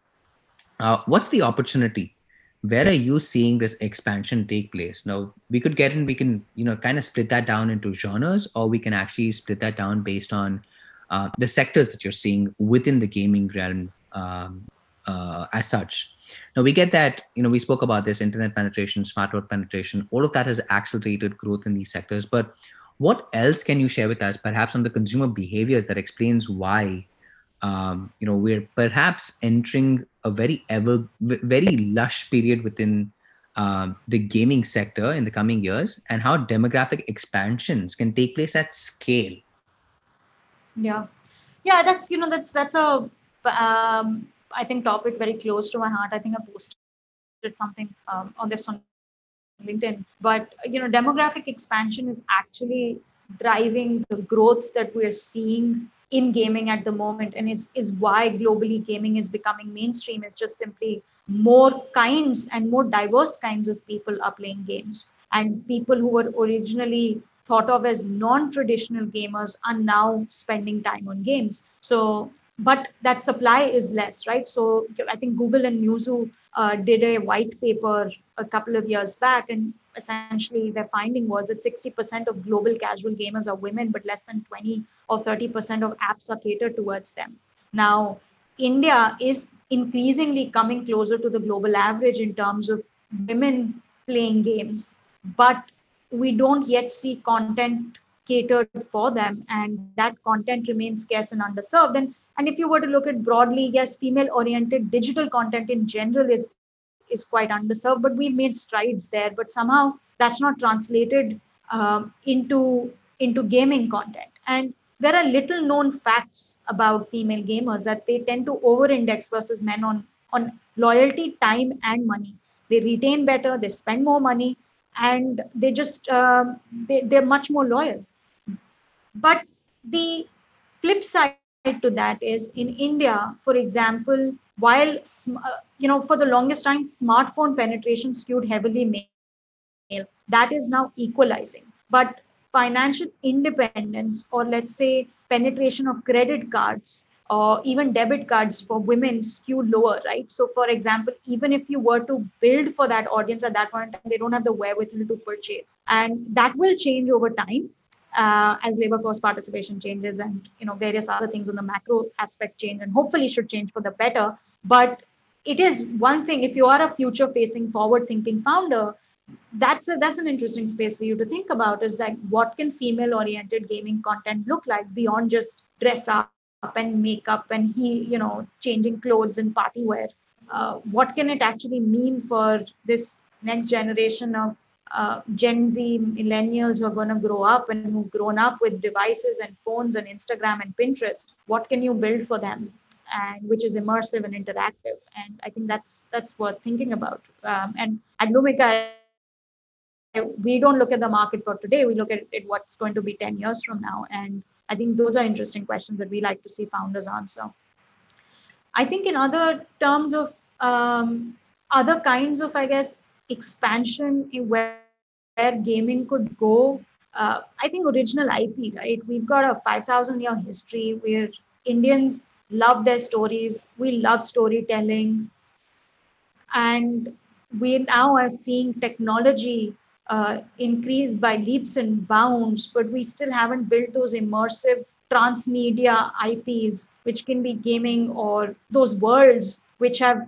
uh, what's the opportunity? Where are you seeing this expansion take place? Now, we could get in, we can, you know, kind of split that down into genres, or we can actually split that down based on uh, the sectors that you're seeing within the gaming realm um, uh, as such. Now we get that, you know, we spoke about this internet penetration, smartphone penetration, all of that has accelerated growth in these sectors. But what else can you share with us, perhaps on the consumer behaviors that explains why, um, you know, we're perhaps entering a very ever, very lush period within um, the gaming sector in the coming years, and how demographic expansions can take place at scale. Yeah, yeah, that's you know that's that's a um, I think topic very close to my heart. I think I posted something um, on this on LinkedIn. But you know, demographic expansion is actually driving the growth that we're seeing in gaming at the moment, and it's is why globally gaming is becoming mainstream. It's just simply more kinds and more diverse kinds of people are playing games, and people who were originally thought of as non-traditional gamers are now spending time on games. So but that supply is less, right? So I think Google and Newzoo uh, did a white paper a couple of years back, and essentially their finding was that 60% of global casual gamers are women, but less than 20 or 30% of apps are catered towards them. Now, India is increasingly coming closer to the global average in terms of women playing games, but we don't yet see content catered for them, and that content remains scarce and underserved. And and if you were to look at broadly, yes, female oriented digital content in general is is quite underserved, but we've made strides there. But somehow that's not translated um, into into gaming content. And there are little known facts about female gamers that they tend to over-index versus men on on loyalty, time, and money. They retain better, they spend more money, and they just um, they, they're much more loyal. But the flip side to that is in India, for example, while uh, you know for the longest time smartphone penetration skewed heavily male, that is now equalizing. But financial independence, or let's say penetration of credit cards or even debit cards for women skew lower, right? So, for example, even if you were to build for that audience at that point, they don't have the wherewithal to purchase, and that will change over time uh, as labor force participation changes and you know various other things on the macro aspect change and hopefully should change for the better but it is one thing if you are a future facing forward thinking founder that's a, that's an interesting space for you to think about is like what can female oriented gaming content look like beyond just dress up and makeup and he you know changing clothes and party wear uh, what can it actually mean for this next generation of uh, Gen Z millennials who are going to grow up and who've grown up with devices and phones and Instagram and Pinterest, what can you build for them? And which is immersive and interactive. And I think that's that's worth thinking about. Um, and at Lumikai, we don't look at the market for today. We look at it, what's going to be 10 years from now. And I think those are interesting questions that we like to see founders answer. I think in other terms of um, other kinds of, I guess, expansion where, where gaming could go. Uh, I think original IP, right? We've got a 5,000 year history where Indians love their stories. We love storytelling. And we now are seeing technology uh, increase by leaps and bounds, but we still haven't built those immersive transmedia IPs, which can be gaming or those worlds which have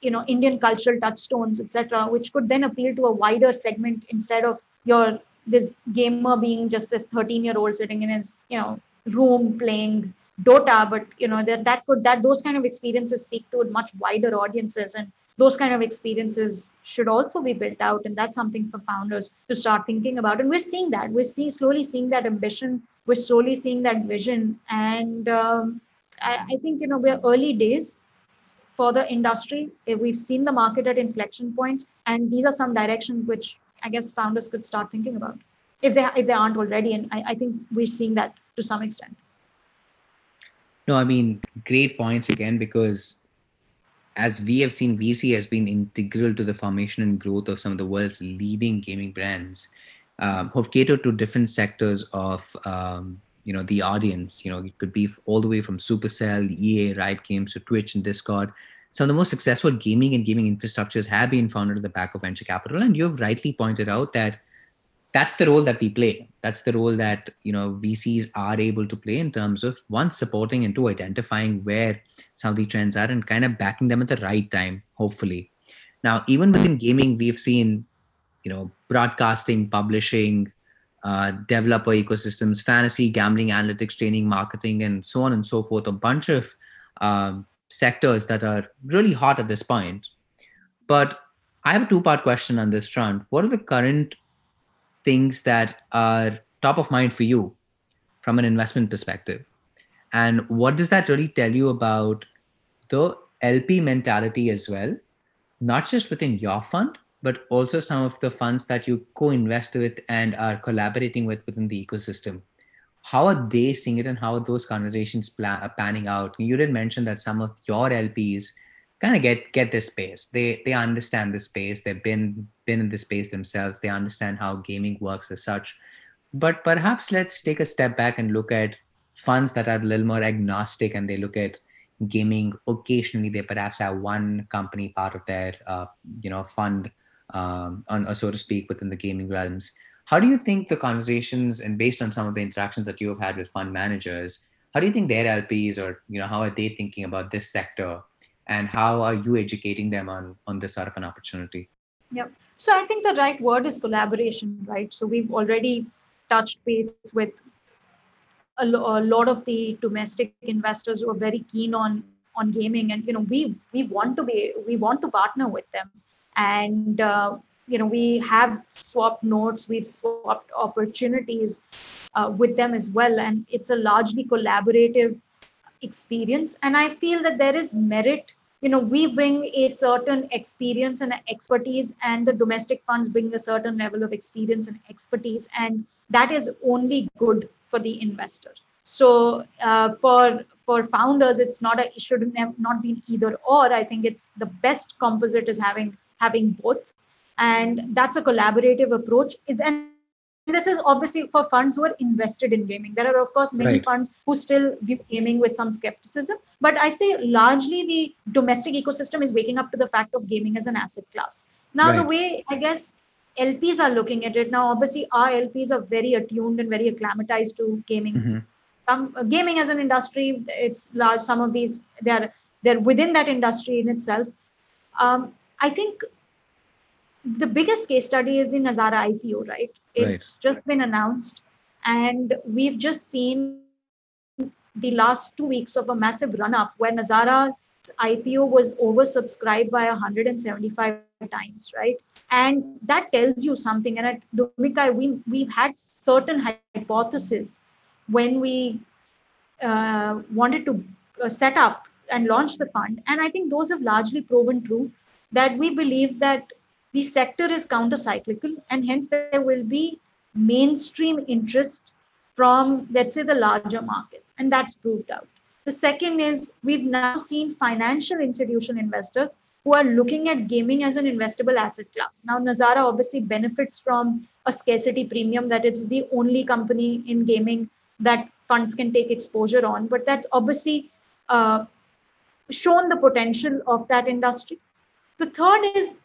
you know indian cultural touchstones etc which could then appeal to a wider segment instead of your this gamer being just this 13 year old sitting in his you know room playing dota but you know that that could that those kind of experiences speak to much wider audiences and those kind of experiences should also be built out and that's something for founders to start thinking about and we're seeing that we're seeing slowly seeing that ambition we're slowly seeing that vision and um, I, I think you know we're early days for the industry. Eh, we've seen the market at inflection points, and these are some directions which I guess founders could start thinking about if they if they aren't already. And I, I think we're seeing that to some extent. No, I mean great points again because as we have seen, VC has been integral to the formation and growth of some of the world's leading gaming brands, um, who've catered to different sectors of um, you know the audience. You know, it could be all the way from Supercell, EA, Riot Games to Twitch and Discord some of the most successful gaming and gaming infrastructures have been founded at the back of venture capital and you've rightly pointed out that that's the role that we play that's the role that you know vcs are able to play in terms of one supporting and two identifying where some of the trends are and kind of backing them at the right time hopefully now even within gaming we've seen you know broadcasting publishing uh, developer ecosystems fantasy gambling analytics training marketing and so on and so forth a bunch of um, sectors that are really hot at this point. But I have a two part question on this front. What are the current things that are top of mind for you from an investment perspective? And what does that really tell you about the LP mentality as well? Not just within your fund, but also some of the funds that you co invest with and are collaborating with within the ecosystem how are they seeing it and how are those conversations pla- uh, panning out you did mention that some of your lps kind of get get this space they they understand this space they've been been in this space themselves. They understand how gaming works as such. But perhaps let's take a step back and look at funds that are a little more agnostic and they look at gaming occasionally. They perhaps have one company part of their uh, you know fund um, on, or so to speak within the gaming realms. How do you think the conversations and based on some of the interactions that you have had with fund managers, how do you think their LPs or you know how are they thinking about this sector? And how are you educating them on on this sort of an opportunity? Yeah. So I think the right word is collaboration, right? So we've already touched base with a, lo- a lot of the domestic investors who are very keen on on gaming. And you know we we want to be we want to partner with them. And uh, you know we have swapped notes we've swapped opportunities uh, with them as well. And it's a largely collaborative experience. And i feel that there is merit you know we bring a certain experience and expertise and the domestic funds bring a certain level of experience and expertise and that is only good for the investor. So uh, for for founders it's not a it should have not been either or. I think it's the best composite is having having both. And that's a collaborative approach. And this is obviously for funds who are invested in gaming. There are, of course, many Right. funds who still view gaming with some skepticism. But I'd say largely the domestic ecosystem is waking up to the fact of gaming as an asset class. Now, the way I guess LPs are looking at it now, obviously, our LPs are very attuned and very acclimatized to gaming. Mhm. Um, gaming as an industry, it's large. Some of these they're they're within that industry in itself. Um, I think the biggest case study is the Nazara IPO, right? It's just been announced, and we've just seen the last two weeks of a massive run up where Nazara's IPO was oversubscribed by 175 times, right? And that tells you something. And at Lumikai, we, we've had certain hypotheses when we uh, wanted to uh, set up and launch the fund. And I think those have largely proven true that we believe that the sector is counter cyclical and hence there will be mainstream interest from, let's say, the larger markets. And that's proved out. The second is we've now seen financial institution investors who are looking at gaming as an investable asset class. Now, Nazara obviously benefits from a scarcity premium that it's the only company in gaming that funds can take exposure on, but that's obviously uh, shown the potential of that industry. The third is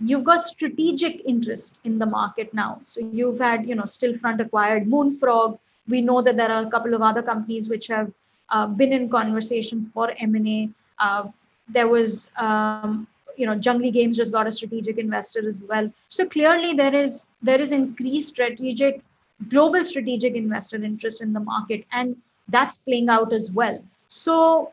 you've got strategic interest in the market now. So you've had, you know, Stillfront acquired Moonfrog. We know that there are a couple of other companies which have uh, been in conversations for M&A. Uh, there was, um, you know, Junglee Games just got a strategic investor as well. So clearly there is there is increased strategic, global strategic investor interest in the market, and that's playing out as well. So,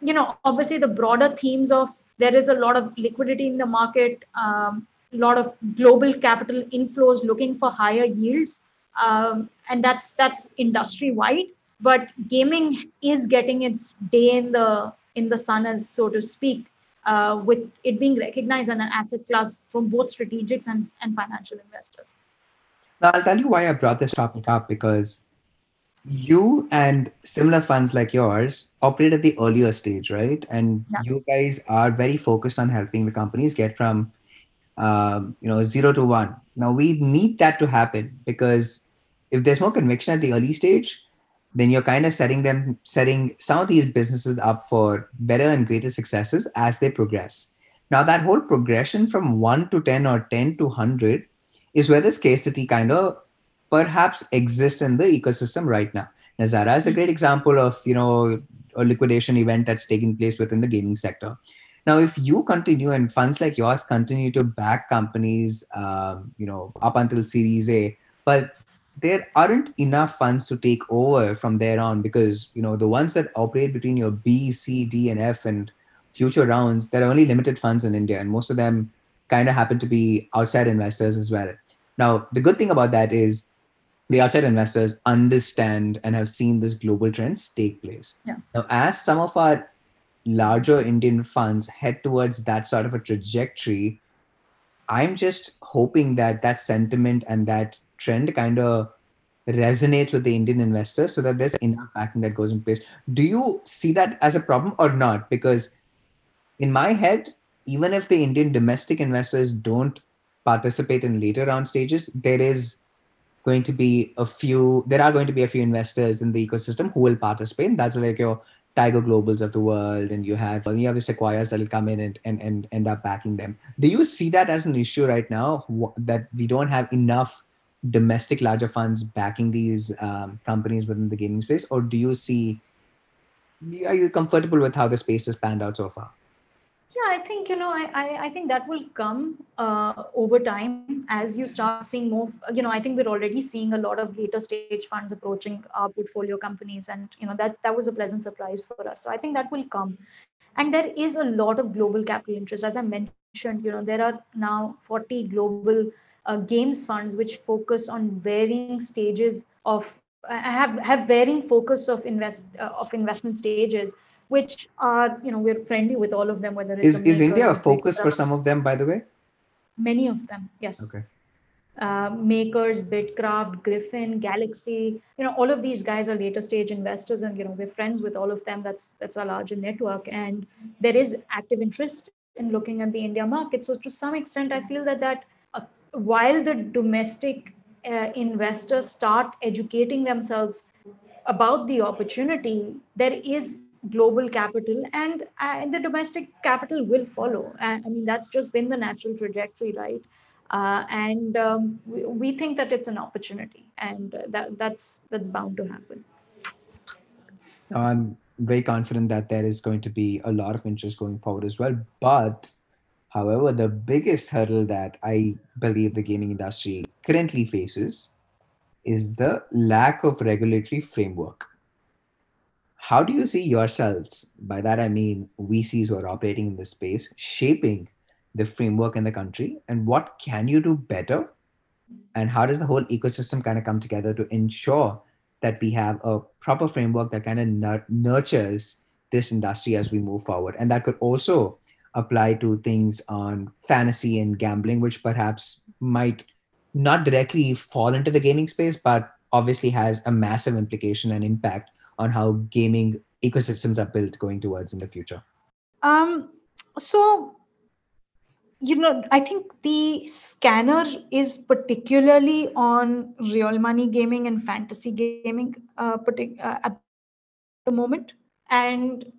you know, obviously the broader themes of there is a lot of liquidity in the market, um, a lot of global capital inflows looking for higher yields, um, and that's that's industry wide. But gaming is getting its day in the in the sun, as so to speak, uh, with it being recognized as an asset class from both strategics and, and financial investors. Now, I'll tell you why I brought this topic up because you and similar funds like yours operate at the earlier stage, right? And Yeah. you guys are very focused on helping the companies get from, um, you know, zero to one. Now we need that to happen because if there's more conviction at the early stage, then you're kind of setting them, setting some of these businesses up for better and greater successes as they progress. Now that whole progression from one to ten or ten to hundred is where the scarcity kind of perhaps exists in the ecosystem right now. Nazara is a great example of you know a liquidation event that's taking place within the gaming sector. Now, if you continue and funds like yours continue to back companies, um, you know, up until Series A, but there aren't enough funds to take over from there on because you know the ones that operate between your B, C, D, and F and future rounds, there are only limited funds in India, and most of them kind of happen to be outside investors as well. Now, the good thing about that is the outside investors understand and have seen this global trends take place. Yeah. Now, as some of our larger Indian funds head towards that sort of a trajectory, I'm just hoping that that sentiment and that trend kind of resonates with the Indian investors so that there's enough backing that goes in place. Do you see that as a problem or not? Because in my head, even if the Indian domestic investors don't participate in later round stages, there is going to be a few, there are going to be a few investors in the ecosystem who will participate. That's like your Tiger Globals of the world, and you have you have the Sequoias that will come in and, and, and end up backing them. Do you see that as an issue right now that we don't have enough domestic larger funds backing these um, companies within the gaming space, or do you see? Are you comfortable with how the space has panned out so far? Yeah, I think you know, I I, I think that will come uh, over time as you start seeing more. You know, I think we're already seeing a lot of later stage funds approaching our portfolio companies, and you know that that was a pleasant surprise for us. So I think that will come, and there is a lot of global capital interest, as I mentioned. You know, there are now 40 global uh, games funds which focus on varying stages of have have varying focus of invest uh, of investment stages which are you know we're friendly with all of them whether it's Is is India a focus for some of them, by the way? many of them yes. Okay. uh, makers bitkraft griffin galaxy you know all of these guys are later stage investors and you know we're friends with all of them. That's that's our larger network. And there is active interest in looking at the india market. So to some extent i feel that that uh, while the domestic uh, investors start educating themselves about the opportunity, there is global capital and, uh, the domestic capital will follow. I mean, that's just been the natural trajectory, right? Uh, and um, we, we, think that it's an opportunity, and uh, that that's that's bound to happen. I'm very confident that there is going to be a lot of interest going forward as well. But, however, the biggest hurdle that I believe the gaming industry currently faces is the lack of regulatory framework. How do you see yourselves, by that I mean VCs who are operating in this space, shaping the framework in the country? And what can you do better? And how does the whole ecosystem kind of come together to ensure that we have a proper framework that kind of nurtures this industry as we move forward? And that could also apply to things on fantasy and gambling, which perhaps might not directly fall into the gaming space, but obviously has a massive implication and impact on how gaming ecosystems are built going towards in the future? Um, so, you know, I think the scanner is particularly on real money gaming and fantasy gaming uh, uh, at the moment. And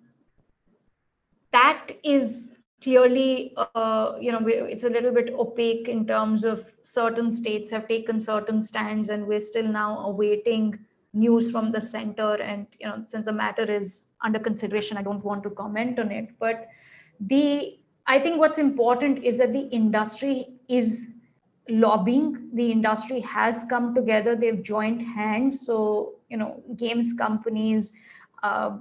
that is clearly uh, you know it's a little bit opaque in terms of certain states have taken certain stands and we're still now awaiting news from the center and you know since the matter is under consideration i don't want to comment on it. But the i think what's important is that the industry is lobbying. The industry has come together. They've joined hands. So you know games companies uh,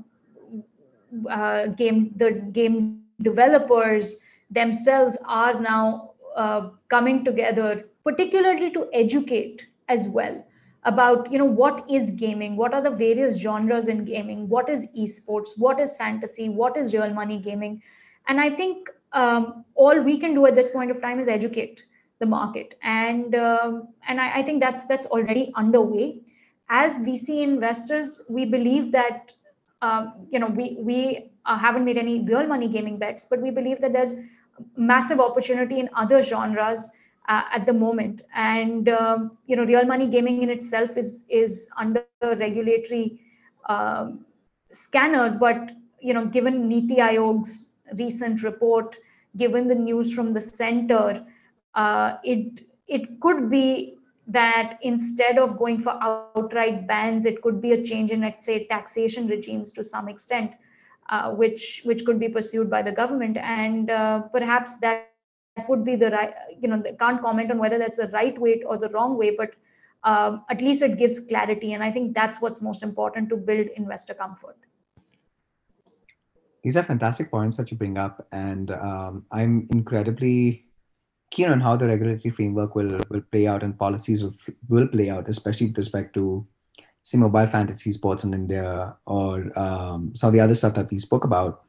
uh, game the game developers themselves are now uh, coming together particularly to educate as well about you know what is gaming? What are the various genres in gaming? What is esports? What is fantasy? What is real money gaming? And i think um, all we can do at this point of time is educate the market. And um, and I, I, think that's that's already underway. As vc investors we believe that um, you know we we uh, haven't made any real money gaming bets but we believe that there's massive opportunity in other genres uh, at the moment. And um, you know, real money gaming in itself is is under regulatory um, scanner. But you know, given Niti Aayog's recent report, given the news from the center, uh, it it could be that instead of going for outright bans, it could be a change in, let's say, taxation regimes to some extent, uh, which which could be pursued by the government, and uh, perhaps that would be the right you know they can't comment on whether that's the right way or the wrong way but um, at least it gives clarity and i think that's what's most important to build investor comfort. These are fantastic points that you bring up and um, i'm incredibly keen on how the regulatory framework will will play out and policies will, will play out especially with respect to say mobile fantasy sports in india or um, some of the other stuff that we spoke about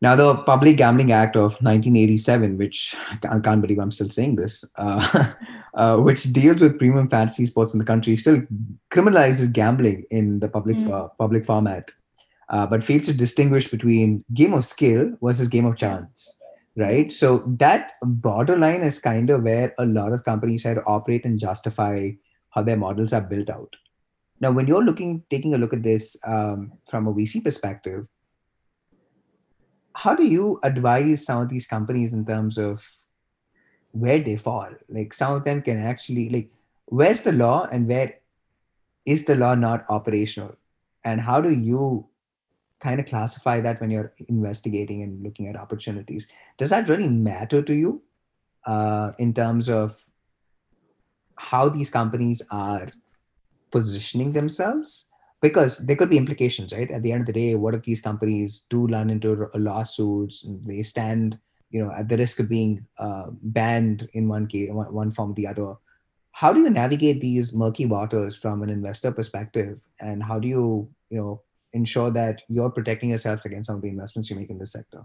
now, the Public Gambling Act of 1987, which I can't believe I'm still saying this, [LAUGHS] uh, uh, which deals with premium fantasy sports in the country, still criminalizes gambling in the public mm. uh, public format, uh, but fails to distinguish between game of skill versus game of chance. Right. So that borderline is kind of where a lot of companies try to operate and justify how their models are built out. Now, when you're looking, taking a look at this um, from a VC perspective, how do you advise some of these companies in terms of where they fall? Like some of them can actually like where's the law and where is the law not operational? And how do you kind of classify that when you're investigating and looking at opportunities? Does that really matter to you uh, in terms of how these companies are positioning themselves because there could be implications, right? At the end of the day, what if these companies do run into lawsuits? And they stand, you know, at the risk of being uh, banned in one case, one, one form or the other. How do you navigate these murky waters from an investor perspective, and how do you, you know, ensure that you're protecting yourself against some of the investments you make in this sector?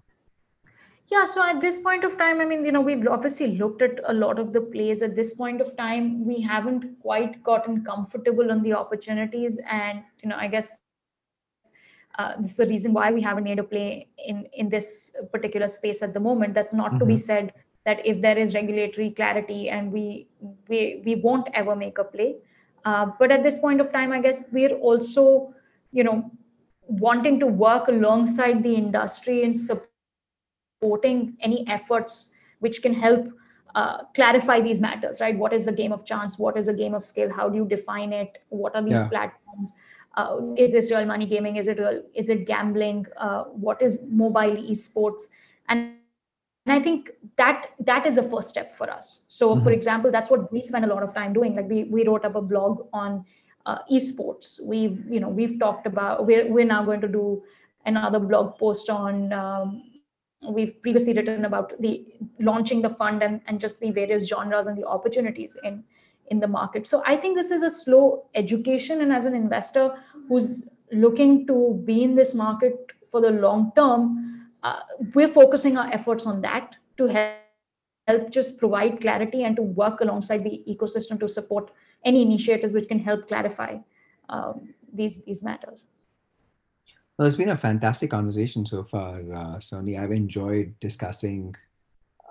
Yeah, so at this point of time, I mean, you know, we've obviously looked at a lot of the plays. At this point of time, we haven't quite gotten comfortable on the opportunities. And, you know, I guess uh, this is the reason why we haven't made a play in, in this particular space at the moment. That's not mm-hmm. to be mm-hmm. said that if there is regulatory clarity and we we we won't ever make a play uh, but at this point of time i guess we're also you know wanting to work alongside the industry in supporting any efforts which can help uh, clarify these matters right? What is a game of chance? What is a game of skill? How do you define it? What are these yeah. platforms? Uh, is this real money gaming? Is it real is it gambling? Uh, what is mobile esports? And and i think that that is a first step for us. So mm-hmm. for example that's what we spend a lot of time doing. Like we, we wrote up a blog on uh, esports. We've you know we've talked about we're, we're now going to do another blog post on um, we've previously written about the launching the fund and, and just the various genres and the opportunities in in the market. So i think this is a slow education and as an investor who's looking to be in this market for the long term uh, we're focusing our efforts on that to help help just provide clarity and to work alongside the ecosystem to support any initiatives which can help clarify um, these these matters well, it's been a fantastic conversation so far, uh, Salone. I've enjoyed discussing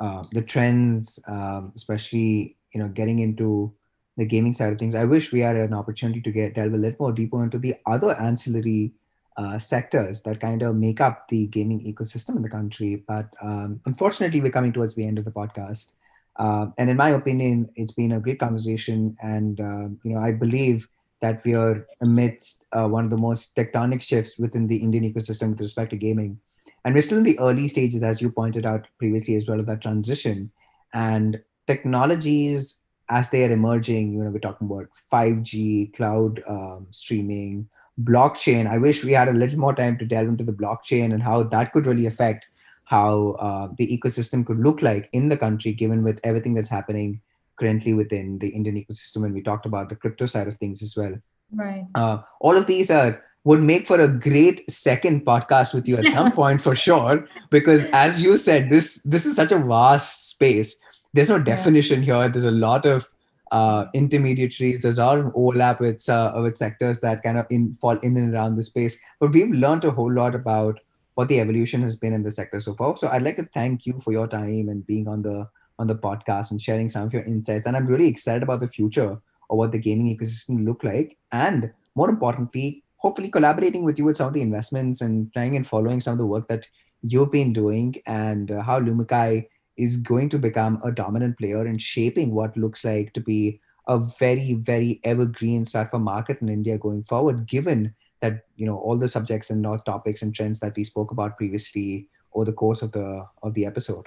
uh, the trends, um, especially you know getting into the gaming side of things. I wish we had an opportunity to get delve a little more deeper into the other ancillary uh, sectors that kind of make up the gaming ecosystem in the country. But um, unfortunately, we're coming towards the end of the podcast. Uh, and in my opinion, it's been a great conversation, and uh, you know I believe that we are amidst uh, one of the most tectonic shifts within the Indian ecosystem with respect to gaming. And we're still in the early stages, as you pointed out previously as well, of that transition. And technologies, as they are emerging, you know, we're talking about 5G, cloud um, streaming, blockchain. I wish we had a little more time to delve into the blockchain and how that could really affect how uh, the ecosystem could look like in the country, given with everything that's happening currently within the Indian ecosystem, and we talked about the crypto side of things as well. Right. Uh, all of these are would make for a great second podcast with you at some [LAUGHS] point for sure, because as you said, this this is such a vast space. There's no definition yeah. here. There's a lot of uh, intermediaries. There's a lot of overlap with uh, with sectors that kind of in, fall in and around the space. But we've learned a whole lot about what the evolution has been in the sector so far. So I'd like to thank you for your time and being on the on the podcast and sharing some of your insights. And I'm really excited about the future of what the gaming ecosystem look like. And more importantly, hopefully collaborating with you with some of the investments and trying and following some of the work that you've been doing and uh, how Lumikai is going to become a dominant player in shaping what looks like to be a very, very evergreen sort of market in India going forward, given that you know all the subjects and topics and trends that we spoke about previously over the course of the of the episode.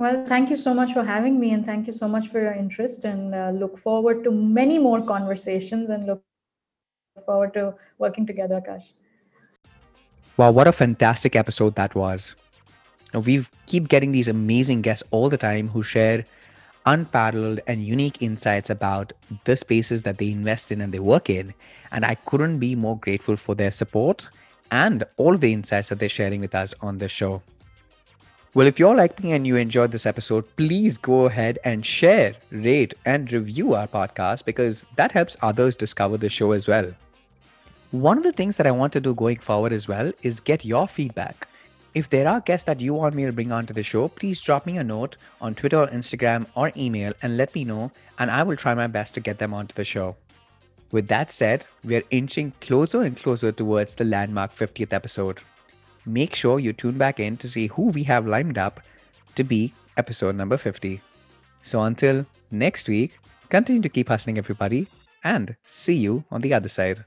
Well, thank you so much for having me, and thank you so much for your interest. And uh, look forward to many more conversations, and look forward to working together, Akash. Wow, what a fantastic episode that was! Now, we keep getting these amazing guests all the time who share unparalleled and unique insights about the spaces that they invest in and they work in. And I couldn't be more grateful for their support and all the insights that they're sharing with us on this show. Well, if you're like me and you enjoyed this episode, please go ahead and share, rate, and review our podcast because that helps others discover the show as well. One of the things that I want to do going forward as well is get your feedback. If there are guests that you want me to bring onto the show, please drop me a note on Twitter, or Instagram, or email and let me know, and I will try my best to get them onto the show. With that said, we are inching closer and closer towards the landmark 50th episode make sure you tune back in to see who we have lined up to be episode number 50. So until next week, continue to keep hustling, everybody, and see you on the other side.